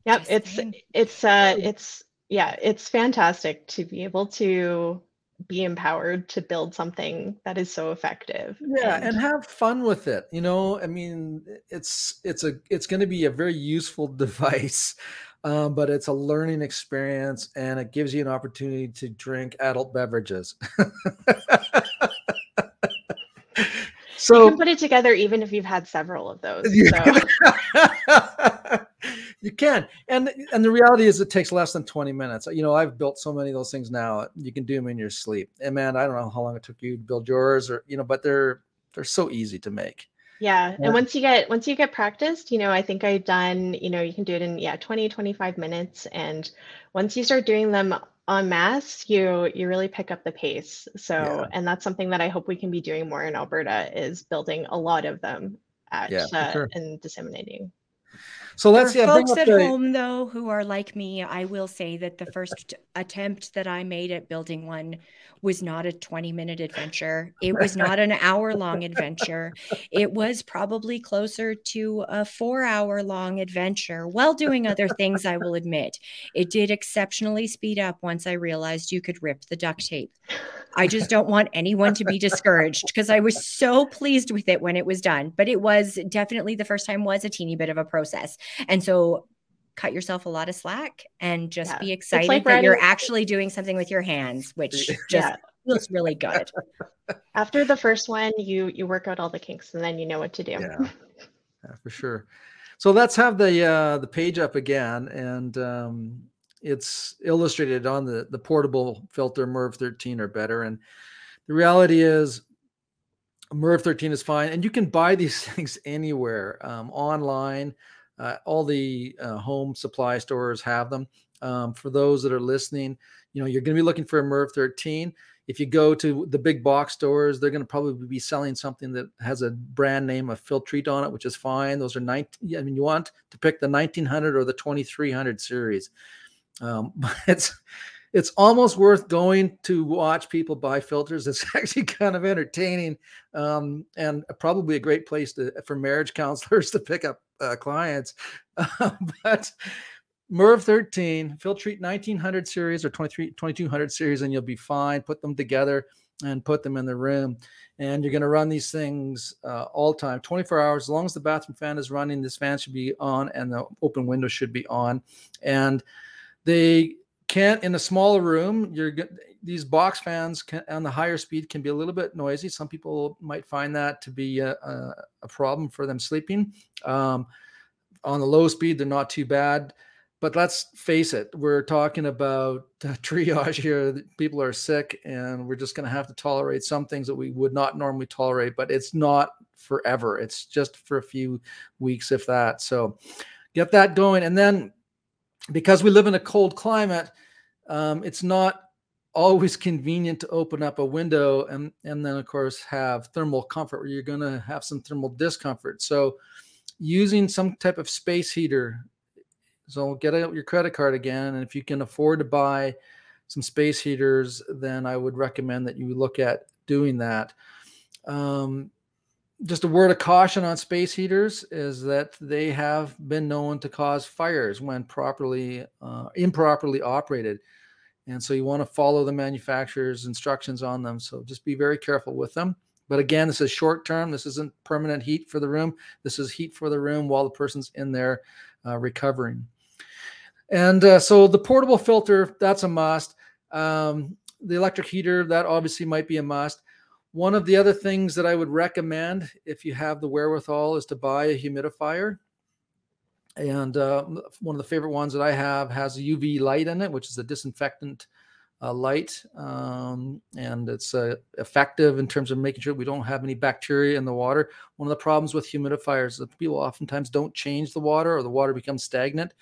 Yep, Just it's saying. it's uh it's yeah, it's fantastic to be able to be empowered to build something that is so effective yeah and, and have fun with it you know i mean it's it's a it's going to be a very useful device um, but it's a learning experience and it gives you an opportunity to drink adult beverages so you can put it together even if you've had several of those so. You can and and the reality is it takes less than 20 minutes you know i've built so many of those things now you can do them in your sleep and man i don't know how long it took you to build yours or you know but they're they're so easy to make yeah. yeah. and once you get once you get practiced you know i think i've done you know you can do it in yeah 20 25 minutes and once you start doing them en masse you you really pick up the pace so yeah. and that's something that i hope we can be doing more in alberta is building a lot of them at, yeah, uh, sure. and disseminating So let's For yeah, folks at the- home, though, who are like me, I will say that the first attempt that I made at building one was not a 20 minute adventure. It was not an hour long adventure. It was probably closer to a four hour long adventure while doing other things, I will admit. It did exceptionally speed up once I realized you could rip the duct tape. I just don't want anyone to be discouraged because I was so pleased with it when it was done. But it was definitely the first time was a teeny bit of a process. And so cut yourself a lot of slack and just Yeah. be excited like that you're actually doing something with your hands, which just Yeah. feels really good. After the first one, you you work out all the kinks and then you know what to do. Yeah. yeah, for sure. So let's have the uh, the page up again, and um, it's illustrated on the the portable filter MERV 13 or better. And the reality is, MERV 13 is fine, and you can buy these things anywhere um, online. Uh, all the uh, home supply stores have them. Um, for those that are listening, you know you're going to be looking for a MERV 13 if you go to the big box stores, they're going to probably be selling something that has a brand name of Filtrete on it, which is fine. Those are 19. I mean, you want to pick the 1900 or the 2300 series. Um, but it's it's almost worth going to watch people buy filters. It's actually kind of entertaining um, and probably a great place to for marriage counselors to pick up uh, clients. but MERV 13, Filtrete 1900 series or 23, 2200 series, and you'll be fine. Put them together and put them in the room. And you're going to run these things uh, all time, 24 hours. As long as the bathroom fan is running, this fan should be on and the open window should be on. And they can't, in a smaller room, you're these box fans can, on the higher speed can be a little bit noisy. Some people might find that to be a, a, a problem for them sleeping. Um, on the low speed, they're not too bad. But let's face it we're talking about triage here. People are sick and we're just going to have to tolerate some things that we would not normally tolerate but it's not forever. It's just for a few weeks if that. So get that going. And then because we live in a cold climate um, it's not always convenient to open up a window and and then of course have thermal comfort where you're going to have some thermal discomfort so using some type of space heater so get out your credit card again, and if you can afford to buy some space heaters, then I would recommend that you look at doing that. Um, just a word of caution on space heaters is that they have been known to cause fires when properly uh, improperly operated, and so you want to follow the manufacturer's instructions on them. So just be very careful with them. But again, this is short term. This isn't permanent heat for the room. This is heat for the room while the person's in there uh, recovering. And uh, so the portable filter, that's a must. Um, the electric heater, that obviously might be a must. One of the other things that I would recommend if you have the wherewithal is to buy a humidifier. And uh, one of the favorite ones that I have has a UV light in it, which is a disinfectant uh, light. Um, and it's uh, effective in terms of making sure we don't have any bacteria in the water. One of the problems with humidifiers is that people oftentimes don't change the water or the water becomes stagnant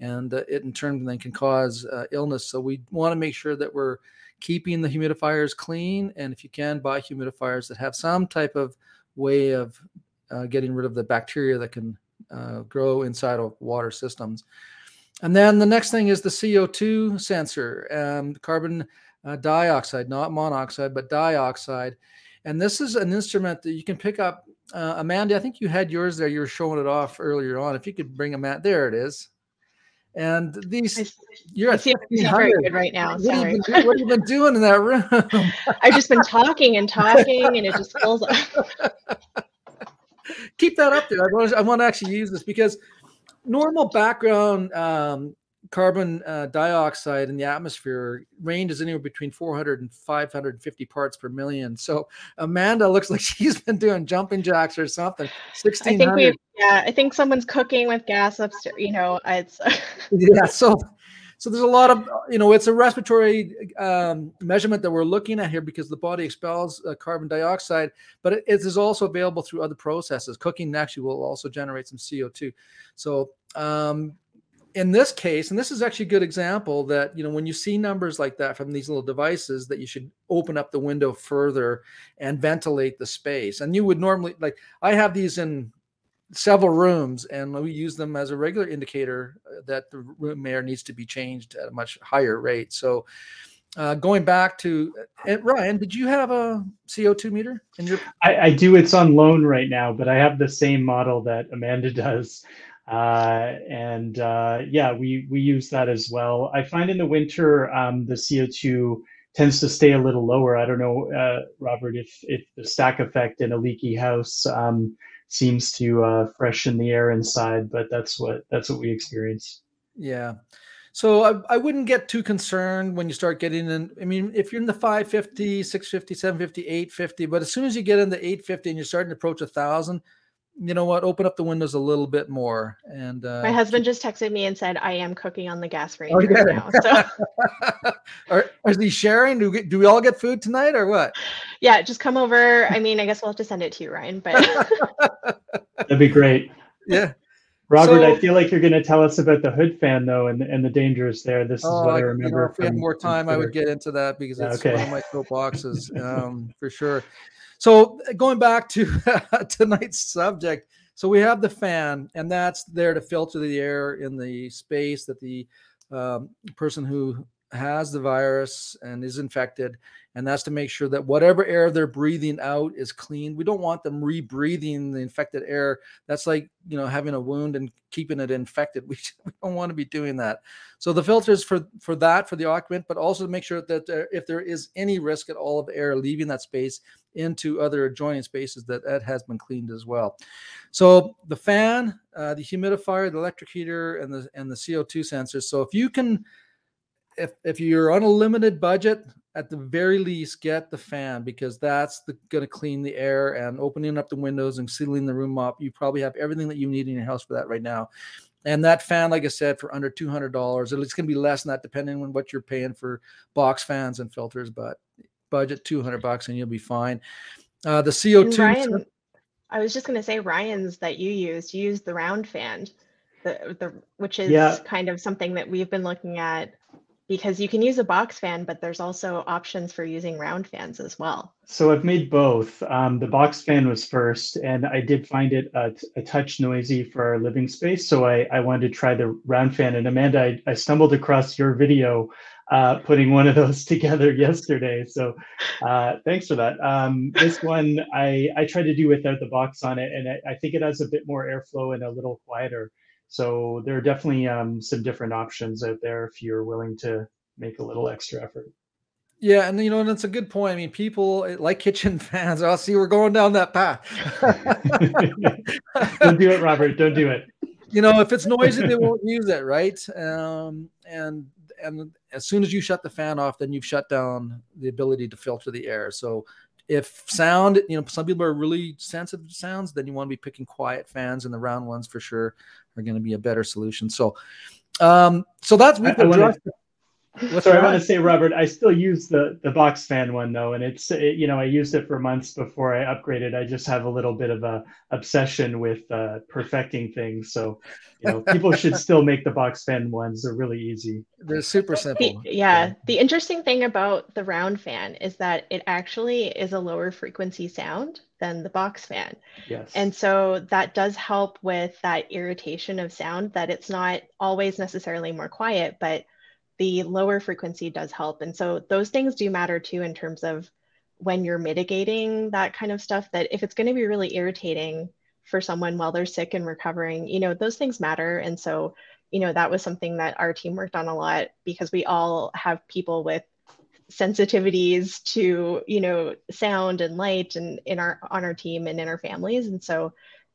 and uh, it in turn then can cause uh, illness. So we want to make sure that we're keeping the humidifiers clean, and if you can, buy humidifiers that have some type of way of uh, getting rid of the bacteria that can uh, grow inside of water systems. And then the next thing is the CO2 sensor, um, carbon uh, dioxide, not monoxide, but dioxide. And this is an instrument that you can pick up. Uh, Amanda, I think you had yours there. You were showing it off earlier on. If you could bring them out, there it is. And these, s- you're I at see not very good right now. What have, you been, what have you been doing in that room? I've just been talking and talking, and it just fills up. Keep that up there. I want, to, I want to actually use this because normal background um, carbon uh, dioxide in the atmosphere ranges anywhere between 400 and 550 parts per million. So Amanda looks like she's been doing jumping jacks or something. I think 1600. we, yeah, I think someone's cooking with gas upstairs. You know, it's yeah so so there's a lot of you know it's a respiratory um, measurement that we're looking at here because the body expels uh, carbon dioxide but it, it is also available through other processes cooking actually will also generate some co2 so um, in this case and this is actually a good example that you know when you see numbers like that from these little devices that you should open up the window further and ventilate the space and you would normally like i have these in several rooms, and we use them as a regular indicator uh, that the room air needs to be changed at a much higher rate. So, uh, going back to uh, Ryan, did you have a CO2 meter in your? I, I, do. It's on loan right now, but I have the same model that Amanda does, uh, and uh, yeah, we we use that as well. I find in the winter um, the CO2 tends to stay a little lower. I don't know, uh, Robert, if if the stack effect in a leaky house. Um, seems to uh, freshen the air inside. But that's what that's what we experience. Yeah. So I, I wouldn't get too concerned when you start getting in. I mean, if you're in the 550, 650, 750, 850, but as soon as you get into 850 and you're starting to approach a thousand, you know what? Open up the windows a little bit more. And uh, my husband just texted me and said, "I am cooking on the gas range oh, right now." So, are, is he sharing? Do we, do we all get food tonight, or what? Yeah, just come over. I mean, I guess we'll have to send it to you, Ryan. But that'd be great. Yeah. Robert, so, I feel like you're going to tell us about the hood fan though, and and the dangers there. This is oh, what I remember. You know, if we had more time, I would get into that because it's okay. one of my soapboxes, um, for sure. So going back to tonight's subject, so we have the fan, and that's there to filter the air in the space that the um, person who has the virus and is infected and that's to make sure that whatever air they're breathing out is clean. We don't want them rebreathing the infected air. That's like you know having a wound and keeping it infected. We, we don't want to be doing that. So the filters for for that for the occupant, but also to make sure that there, if there is any risk at all of air leaving that space into other adjoining spaces, that that has been cleaned as well. So the fan, uh, the humidifier, the electric heater, and the and the CO2 sensors. So if you can if if you're on a limited budget, at the very least get the fan because that's going to clean the air and opening up the windows and sealing the room up. You probably have everything that you need in your house for that right now. And that fan, like I said, for under two hundred dollars, it's going to be less than that depending on what you're paying for box fans and filters. But budget two hundred bucks and you'll be fine. Uh, the CO two. I was just going to say Ryan's that you used. You used the round fan, the the which is yeah. kind of something that we've been looking at because you can use a box fan, but there's also options for using round fans as well. So I've made both. Um, the box fan was first, and I did find it a, a, touch noisy for our living space. So I, I wanted to try the round fan. And Amanda, I, I stumbled across your video uh, putting one of those together yesterday. So uh, thanks for that. Um, this one I, I tried to do without the box on it, and I, I think it has a bit more airflow and a little quieter. So there are definitely um, some different options out there if you're willing to make a little extra effort. Yeah, and you know, and it's a good point. I mean, people eh, like kitchen fans. I'll oh, see we're going down that path. Don't do it, Robert. Don't do it. You know, if it's noisy, they won't use it, right? Um, and and as soon as you shut the fan off, then you've shut down the ability to filter the air. So if sound, you know, some people are really sensitive to sounds, then you want to be picking quiet fans, and the round ones for sure are going to be a better solution. So, um, so that's we've addressed. Sorry, I want to say, Robert, I still use the the box fan one though, and it's it, you know I used it for months before I upgraded. I just have a little bit of a obsession with uh, perfecting things, so you know people should still make the box fan ones. They're really easy. They're super simple. The, yeah, yeah, the interesting thing about the round fan is that it actually is a lower frequency sound than the box fan. Yes. And so that does help with that irritation of sound. That it's not always necessarily more quiet, but the lower frequency does help. And so those things do matter too in terms of when you're mitigating that kind of stuff. That if it's going to be really irritating for someone while they're sick and recovering, you know, those things matter. And so, you know, that was something that our team worked on a lot because we all have people with sensitivities to, you know, sound and light and in our on our team and in our families. And so,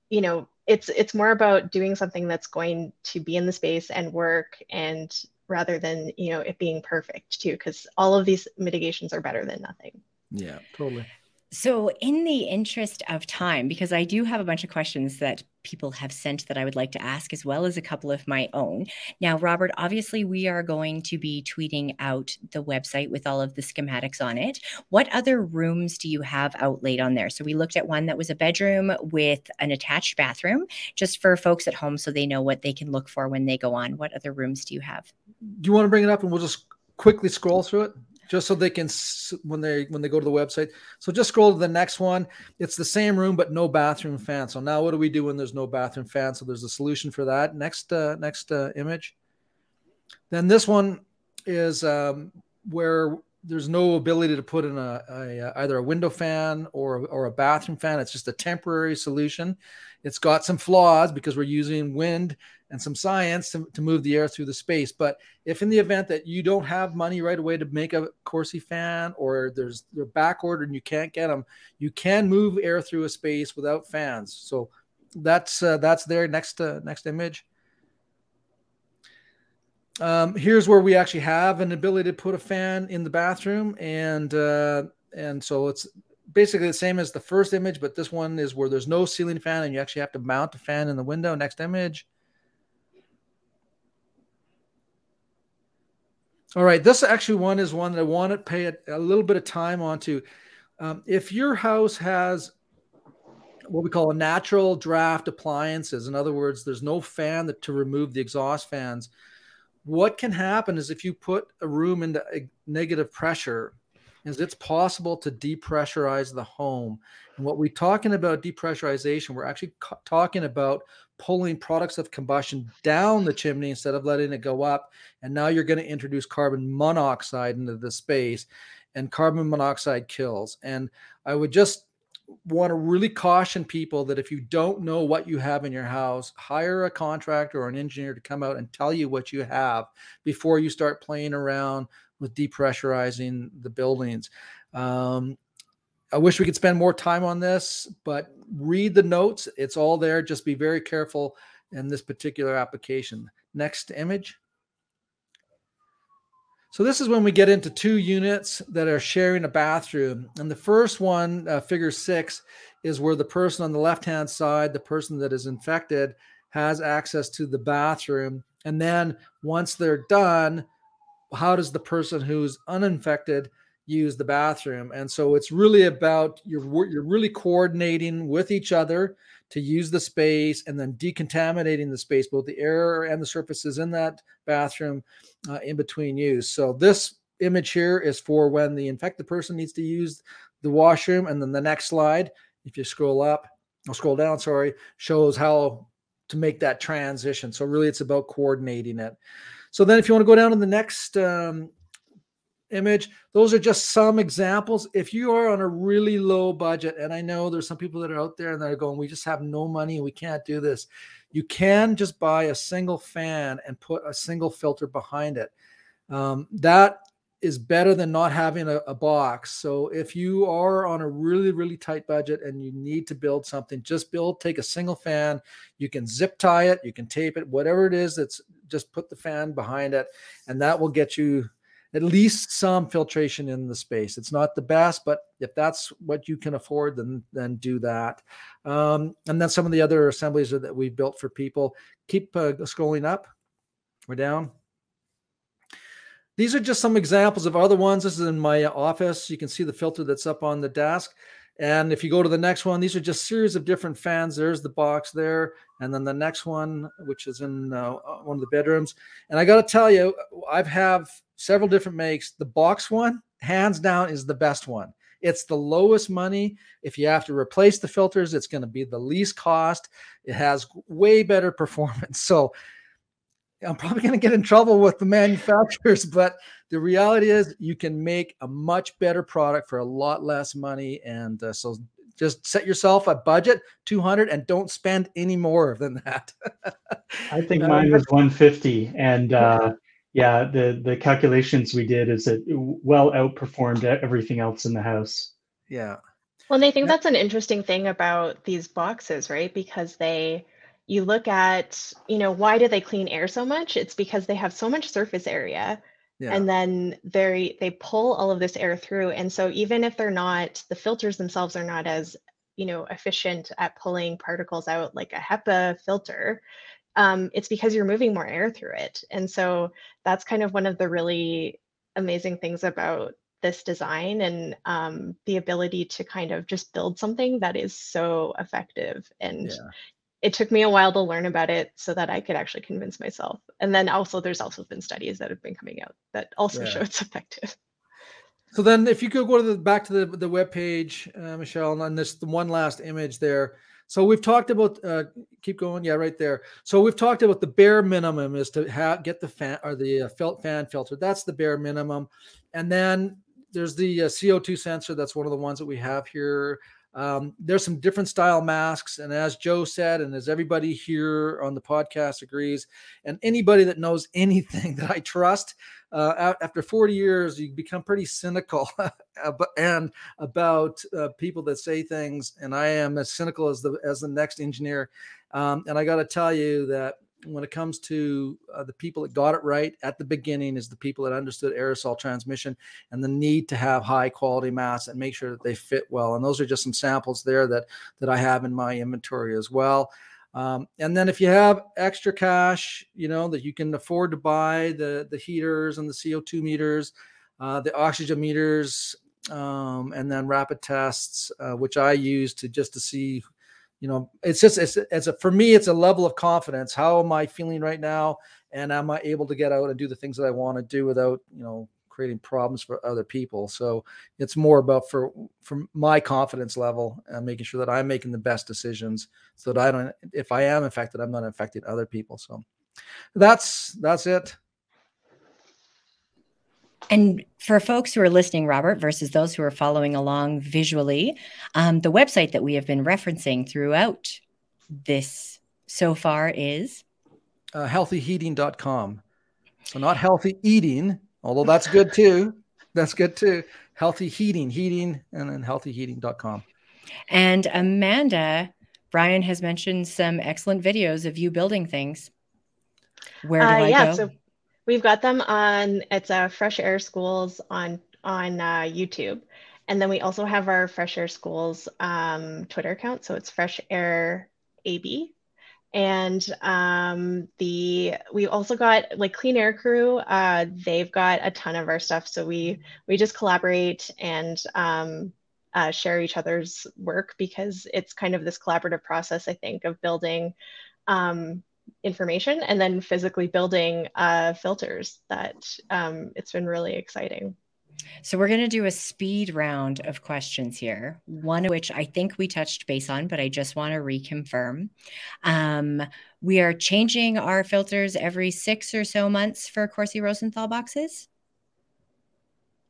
you know, it's it's more about doing something that's going to be in the space and work and rather than you know it being perfect too because all of these mitigations are better than nothing. Yeah totally so, in the interest of time, because I do have a bunch of questions that people have sent that I would like to ask, as well as a couple of my own. Now, Robert, obviously, we are going to be tweeting out the website with all of the schematics on it. What other rooms do you have outlaid on there? So, we looked at one that was a bedroom with an attached bathroom, just for folks at home so they know what they can look for when they go on. What other rooms do you have? Do you want to bring it up and we'll just quickly scroll through it? Just so they can when they when they go to the website. So just scroll to the next one. It's the same room but no bathroom fan. So now what do we do when there's no bathroom fan? So there's a solution for that. Next uh, next uh, image. Then this one is um, where there's no ability to put in a, a, either a window fan or or a bathroom fan. It's just a temporary solution. It's got some flaws because we're using wind and some science to, to move the air through the space. But if in the event that you don't have money right away to make a Corsi fan or there's they're back ordered and you can't get them, you can move air through a space without fans. So that's uh, that's there. Next uh, next image. Um, here's where we actually have an ability to put a fan in the bathroom, and uh, and so it's basically the same as the first image, but this one is where there's no ceiling fan, and you actually have to mount the fan in the window. Next image. All right, this actually one is one that I want to pay a, a little bit of time onto. Um, if your house has what we call a natural draft appliances, in other words, there's no fan that, to remove the exhaust fans what can happen is if you put a room into negative pressure is it's possible to depressurize the home. And what we're talking about depressurization we're actually talking about pulling products of combustion down the chimney instead of letting it go up. And now you're going to introduce carbon monoxide into the space and carbon monoxide kills. And i would just want to really caution people that if you don't know what you have in your house, hire a contractor or an engineer to come out and tell you what you have before you start playing around with depressurizing the buildings. Um, I wish we could spend more time on this, but read the notes. It's all there. Just be very careful in this particular application. Next image. So this is when we get into two units that are sharing a bathroom. And the first one, uh, figure six, is where the person on the left-hand side, the person that is infected, has access to the bathroom. And then once they're done, how does the person who's uninfected use the bathroom? And so it's really about you're you're really coordinating with each other to use the space and then decontaminating the space, both the air and the surfaces in that bathroom uh, in between use. So this image here is for when the infected person needs to use the washroom. And then the next slide, if you scroll up, I'll scroll down, sorry, shows how to make that transition. So really it's about coordinating it. So then if you want to go down to the next um, image. Those are just some examples. If you are on a really low budget, and I know there's some people that are out there and they're going, we just have no money, we can't do this. You can just buy a single fan and put a single filter behind it. Um, that is better than not having a, a, box. So if you are on a really, really tight budget and you need to build something, just build, take a single fan. You can zip tie it, you can tape it, whatever it is that's just put the fan behind it, and that will get you at least some filtration in the space. It's not the best, but if that's what you can afford, then then do that. Um, and then some of the other assemblies that we've built for people. Keep uh, scrolling up. We're down. These are just some examples of other ones. This is in my office. You can see the filter that's up on the desk. And if you go to the next one, these are just series of different fans. There's the box there, and then the next one, which is in uh, one of the bedrooms. And I got to tell you, I've have several different makes. The box one, hands down, is the best one. It's the lowest money. If you have to replace the filters, it's going to be the least cost. It has way better performance. So I'm probably going to get in trouble with the manufacturers, but the reality is you can make a much better product for a lot less money. And uh, so just set yourself a budget 200 and don't spend any more than that. I think mine was 150 and uh, yeah, the the calculations we did is it well outperformed everything else in the house. Yeah. Well, and I think that's an interesting thing about these boxes, right? Because they, you look at, you know, why do they clean air so much? It's because they have so much surface area. Yeah. And then they they pull all of this air through. And so even if they're not, the filters themselves are not as, you know, efficient at pulling particles out like a HEPA filter, um, it's because you're moving more air through it. And so that's kind of one of the really amazing things about this design and um, the ability to kind of just build something that is so effective. And yeah. It took me a while to learn about it so that I could actually convince myself. And then also, there's also been studies that have been coming out that also yeah. show it's effective. So then, if you could go to the back to the the web page, uh, Michelle, and this the one last image there. So we've talked about. Uh, keep going. Yeah, right there. So we've talked about the bare minimum is to have get the fan or the uh, felt fan filter. That's the bare minimum, and then there's the uh, CO2 sensor. That's one of the ones that we have here. Um, there's some different style masks, and as Joe said, and as everybody here on the podcast agrees, and anybody that knows anything that I trust, uh, after 40 years, you become pretty cynical and about uh, people that say things. And I am as cynical as the as the next engineer. Um, and I got to tell you that when it comes to uh, the people that got it right at the beginning is the people that understood aerosol transmission and the need to have high quality masks and make sure that they fit well. And those are just some samples there that that i have in my inventory as well. Um, and then if you have extra cash you know that you can afford to buy the the heaters and the co2 meters uh, the oxygen meters um, and then rapid tests uh, which i use to just to see you know it's just it's, it's a for me it's a level of confidence. How am i feeling right now? And am i able to get out and do the things that i want to do without you know creating problems for other people? So it's more about for for my confidence level and making sure that i'm making the best decisions so that i don't if i am affected i'm not affecting other people. So that's that's it and for folks who are listening, Robert, versus those who are following along visually, um, the website that we have been referencing throughout this so far is uh, healthyheating.com. So not healthy eating, although that's good too. That's good too. Healthy heating, heating, and then healthyheating.com. And Amanda, Brian has mentioned some excellent videos of you building things. Where do uh, I yeah, go? So- We've got them on it's a uh, Fresh Air Schools on on uh, YouTube, and then we also have our Fresh Air Schools um, Twitter account. So it's Fresh Air AB, and um, the we also got like Clean Air Crew. Uh, they've got a ton of our stuff, so we we just collaborate and um, uh, share each other's work because it's kind of this collaborative process. I think of building um, information and then physically building uh, filters that um, it's been really exciting. So we're going to do a speed round of questions here, one of which I think we touched base on, but I just want to reconfirm. Um, we are changing our filters every six or so months for Corsi Rosenthal boxes.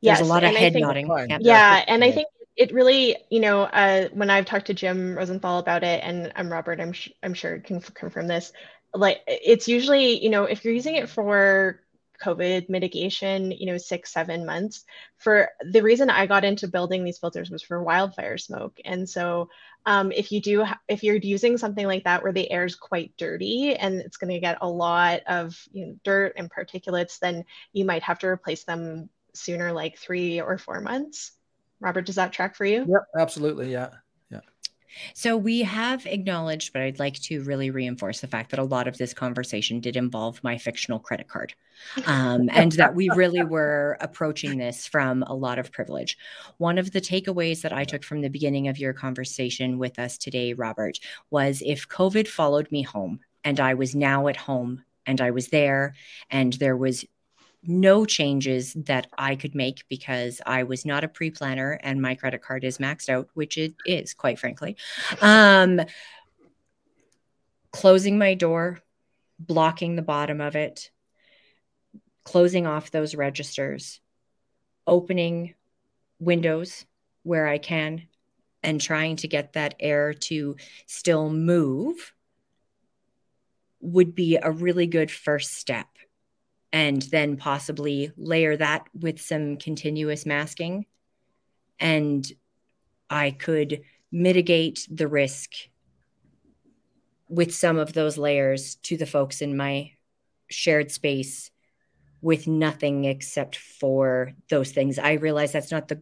There's yes, a lot of head think, nodding. Yeah, yeah, and I think it really, you know, uh, when I've talked to Jim Rosenthal about it, and I'm Robert, I'm, sh- I'm sure can f- confirm this, like it's usually you know if you're using it for covid mitigation you know six seven months for the reason i got into building these filters was for wildfire smoke. And so um, if you do if you're using something like that where the air is quite dirty and it's going to get a lot of you know, dirt and particulates then you might have to replace them sooner like three or four months. Robert does that track for you? Yep absolutely yeah so we have acknowledged, but I'd like to really reinforce the fact that a lot of this conversation did involve my fictional credit card, um, and that we really were approaching this from a lot of privilege. One of the takeaways that I took from the beginning of your conversation with us today, Robert, was if COVID followed me home and I was now at home and I was there and there was no changes that I could make because I was not a pre planner and my credit card is maxed out, which it is, quite frankly. Um, closing my door, blocking the bottom of it, closing off those registers, opening windows where I can, and trying to get that air to still move would be a really good first step and then possibly layer that with some continuous masking. And I could mitigate the risk with some of those layers to the folks in my shared space with nothing except for those things. I realize that's not the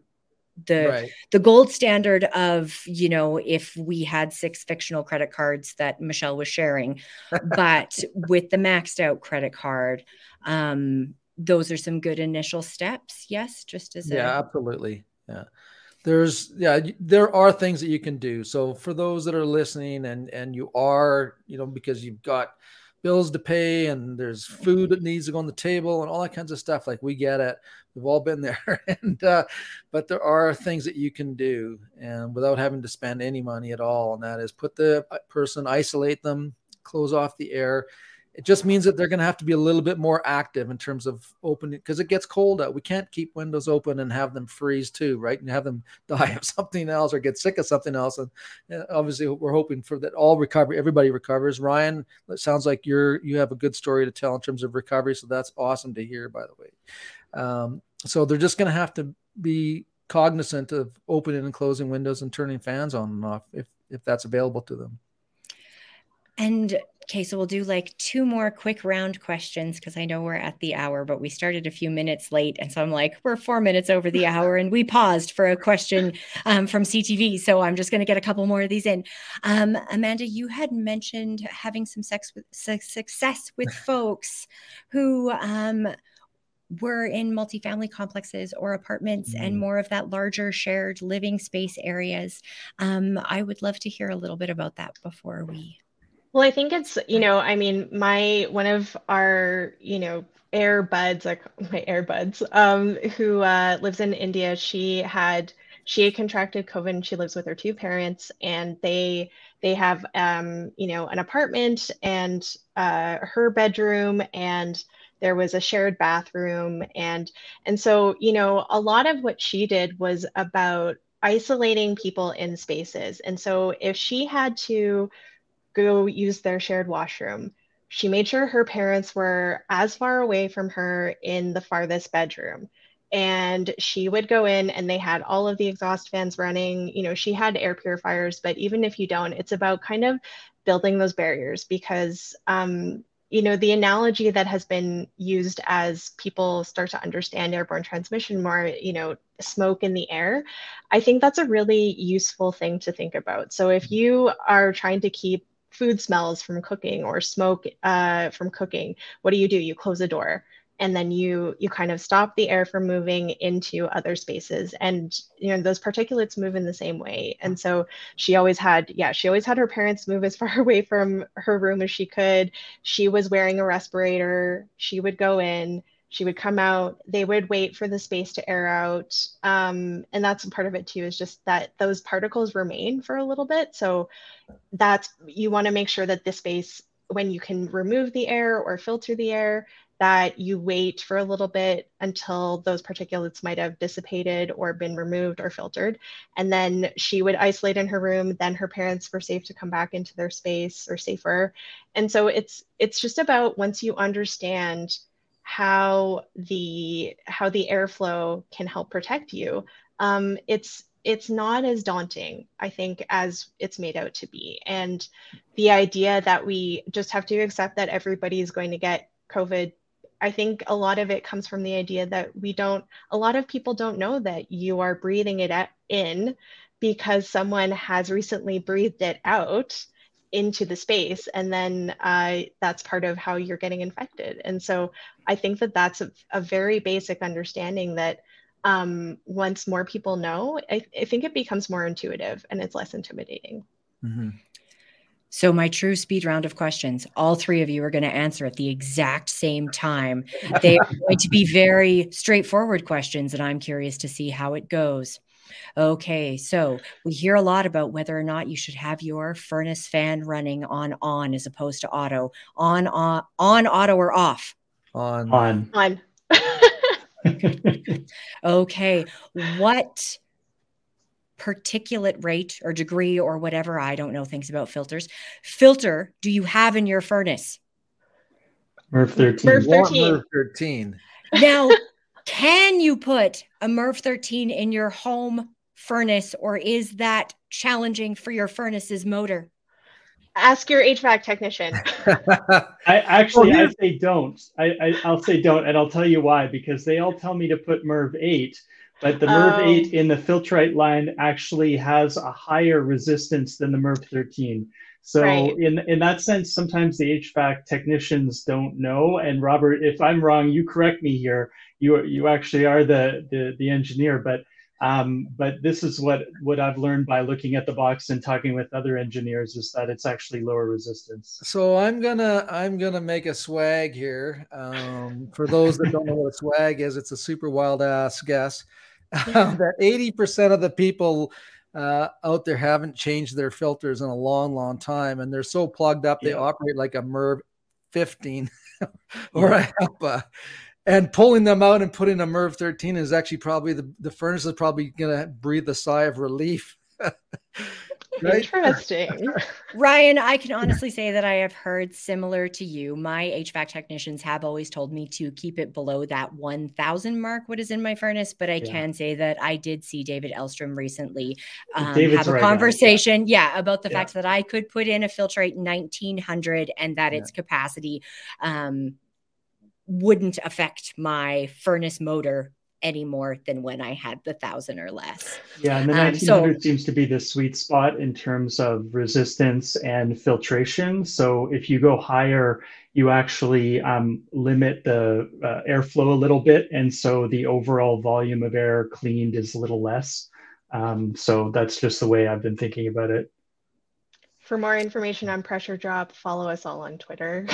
the right. the gold standard of you know if we had six fictional credit cards that Michelle was sharing, but with the maxed out credit card, um, those are some good initial steps. Yes, just as yeah, a- absolutely, yeah. There's yeah, there are things that you can do. So for those that are listening and and you are you know because you've got bills to pay and there's food that needs to go on the table and all that kinds of stuff. Like we get it. We've all been there. and uh, but there are things that you can do and without having to spend any money at all. And that is put the uh, person, isolate them, close off the air it just means that they're going to have to be a little bit more active in terms of opening because it gets cold out. We can't keep windows open and have them freeze too, right? And have them die of something else or get sick of something else. And obviously, we're hoping for that all recovery, everybody recovers. Ryan, it sounds like you're you have a good story to tell in terms of recovery, so that's awesome to hear. By the way, um, so they're just going to have to be cognizant of opening and closing windows and turning fans on and off if if that's available to them. And okay, so we'll do like two more quick round questions because I know we're at the hour, but we started a few minutes late. And so I'm like, we're four minutes over the hour and we paused for a question um, from CTV. So I'm just going to get a couple more of these in. Um, Amanda, you had mentioned having some sex with, success with folks who, um, were in multifamily complexes or apartments mm. and more of that larger shared living space areas. Um, I would love to hear a little bit about that before we well, I think it's, you know, I mean, my one of our, you know, air buds, like my air buds, um, who uh, lives in India, she had she contracted COVID and she lives with her two parents and they they have um, you know, an apartment and uh, her bedroom and there was a shared bathroom and and so, you know, a lot of what she did was about isolating people in spaces. And so if she had to go use their shared washroom. She made sure her parents were as far away from her in the farthest bedroom. And she would go in and they had all of the exhaust fans running. You know, she had air purifiers, but even if you don't, it's about kind of building those barriers because um, you know the analogy that has been used as people start to understand airborne transmission more you know smoke in the air i think that's a really useful thing to think about so if you are trying to keep food smells from cooking or smoke uh, from cooking, what do you do? You close the door. And then you you kind of stop the air from moving into other spaces. And you know those particulates move in the same way. And so she always had yeah she always had her parents move as far away from her room as she could. She was wearing a respirator. She would go in she would come out they would wait for the space to air out um, and that's part of it too is just that those particles remain for a little bit. So that's you want to make sure that the space when you can remove the air or filter the air that you wait for a little bit until those particulates might have dissipated or been removed or filtered. And then she would isolate in her room then her parents were safe to come back into their space or safer. And so it's it's just about once you understand how the how the airflow can help protect you. Um, it's it's not as daunting i think as it's made out to be. And the idea that we just have to accept that everybody is going to get covid i think a lot of it comes from the idea that we don't a lot of people don't know that you are breathing it in because someone has recently breathed it out into the space and then uh, that's part of how you're getting infected and so i think that that's a, a very basic understanding that um, once more people know I, I, think it becomes more intuitive and it's less intimidating mm-hmm. So, my true speed round of questions, all three of you are going to answer at the exact same time. They are going to be very straightforward questions, and I'm curious to see how it goes. Okay, so we hear a lot about whether or not you should have your furnace fan running on on as opposed to auto. On on on auto or off? On. On. On. okay, what particulate rate or degree or whatever, I don't know things about filters. Filter do you have in your furnace? MERV 13. MERV 13. MERV 13. Now, can you put a MERV 13 in your home furnace, or is that challenging for your furnace's motor? Ask your HVAC technician. I actually, I say don't. I, I, will say don't, and I'll tell you why. Because they all tell me to put MERV 8, but the MERV 8 in the Filtrete line actually has a higher resistance than the MERV 13. So right. in in that sense, sometimes the HVAC technicians don't know. And Robert, if I'm wrong, you correct me here. You you actually are the the, the engineer, but Um, but this is what what I've learned by looking at the box and talking with other engineers is that it's actually lower resistance. So I'm gonna I'm gonna make a swag here. Um, for those that don't know what a swag is, it's a super wild ass guess um, that 80% of the people uh, out there haven't changed their filters in a long, long time, and they're so plugged up they yeah. operate like a MERV 15 or yeah. a HEPA and pulling them out and putting a MERV 13 is actually probably the, the furnace is probably going to breathe a sigh of relief. right? Interesting. Ryan, I can honestly say that I have heard similar to you. My HVAC technicians have always told me to keep it below that 1000 mark, what is in my furnace. But I yeah. can say that I did see David Elfstrom recently um, have a right conversation, yeah. yeah. about the yeah. fact that I could put in a Filtrete 1900 and that its capacity um, wouldn't affect my furnace motor any more than when I had the thousand or less. Yeah, and the 1900 um, so, seems to be the sweet spot in terms of resistance and filtration. So if you go higher, you actually um, limit the uh, airflow a little bit, and so the overall volume of air cleaned is a little less. Um, so that's just the way I've been thinking about it. For more information on pressure drop, follow us all on Twitter.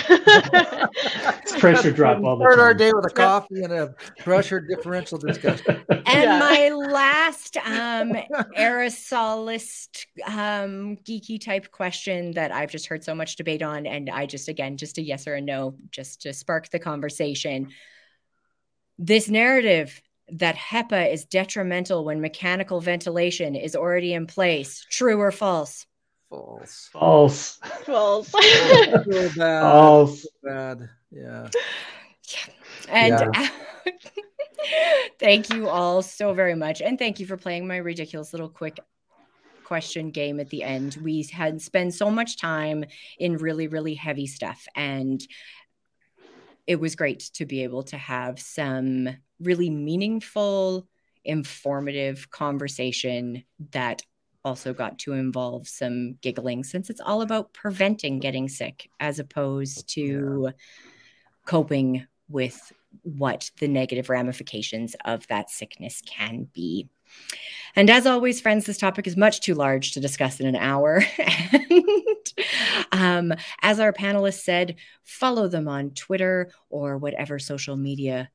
pressure drop all the Start time. our day with a coffee and a pressure differential discussion. And yeah. my last um, aerosolist um, geeky type question that I've just heard so much debate on, and I just again just a yes or a no, just to spark the conversation. This narrative that HEPA is detrimental when mechanical ventilation is already in place. True or false? False. False. False. Oh, so bad. False. So bad. Yeah. And yeah. thank you all so very much. And thank you for playing my ridiculous little quick question game at the end. We had spent so much time in really, really heavy stuff. And it was great to be able to have some really meaningful, informative conversation that also got to involve some giggling since it's all about preventing getting sick as opposed to yeah. coping with what the negative ramifications of that sickness can be. And as always, friends, this topic is much too large to discuss in an hour. and um, as our panelists said, follow them on Twitter or whatever social media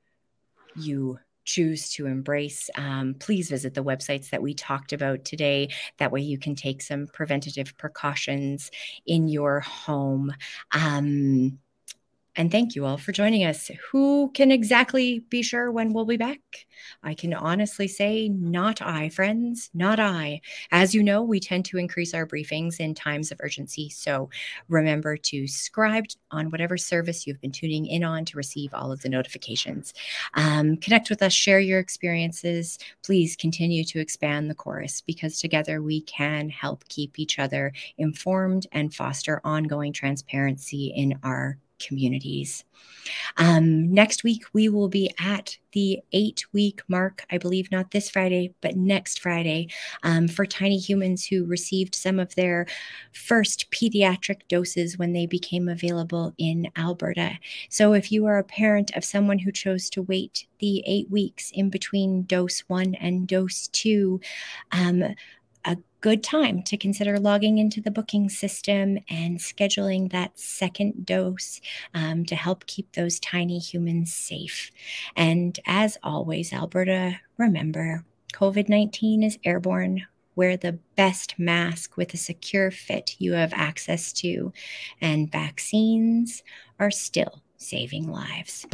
you choose to embrace, um, please visit the websites that we talked about today. That way, you can take some preventative precautions in your home. Um, and thank you all for joining us. Who can exactly be sure when we'll be back? I can honestly say, not I, friends, not I. As you know, we tend to increase our briefings in times of urgency. So remember to subscribe on whatever service you've been tuning in on to receive all of the notifications. Um, connect with us, share your experiences. Please continue to expand the chorus because together we can help keep each other informed and foster ongoing transparency in our communities. Um, next week, we will be at the eight week mark, I believe, not this Friday, but next Friday, um, for tiny humans who received some of their first pediatric doses when they became available in Alberta. So, if you are a parent of someone who chose to wait the eight weeks in between dose one and dose two, um, a good time to consider logging into the booking system and scheduling that second dose um, to help keep those tiny humans safe. And as always, Alberta, remember COVID 19 is airborne. Wear the best mask with a secure fit you have access to, and vaccines are still saving lives.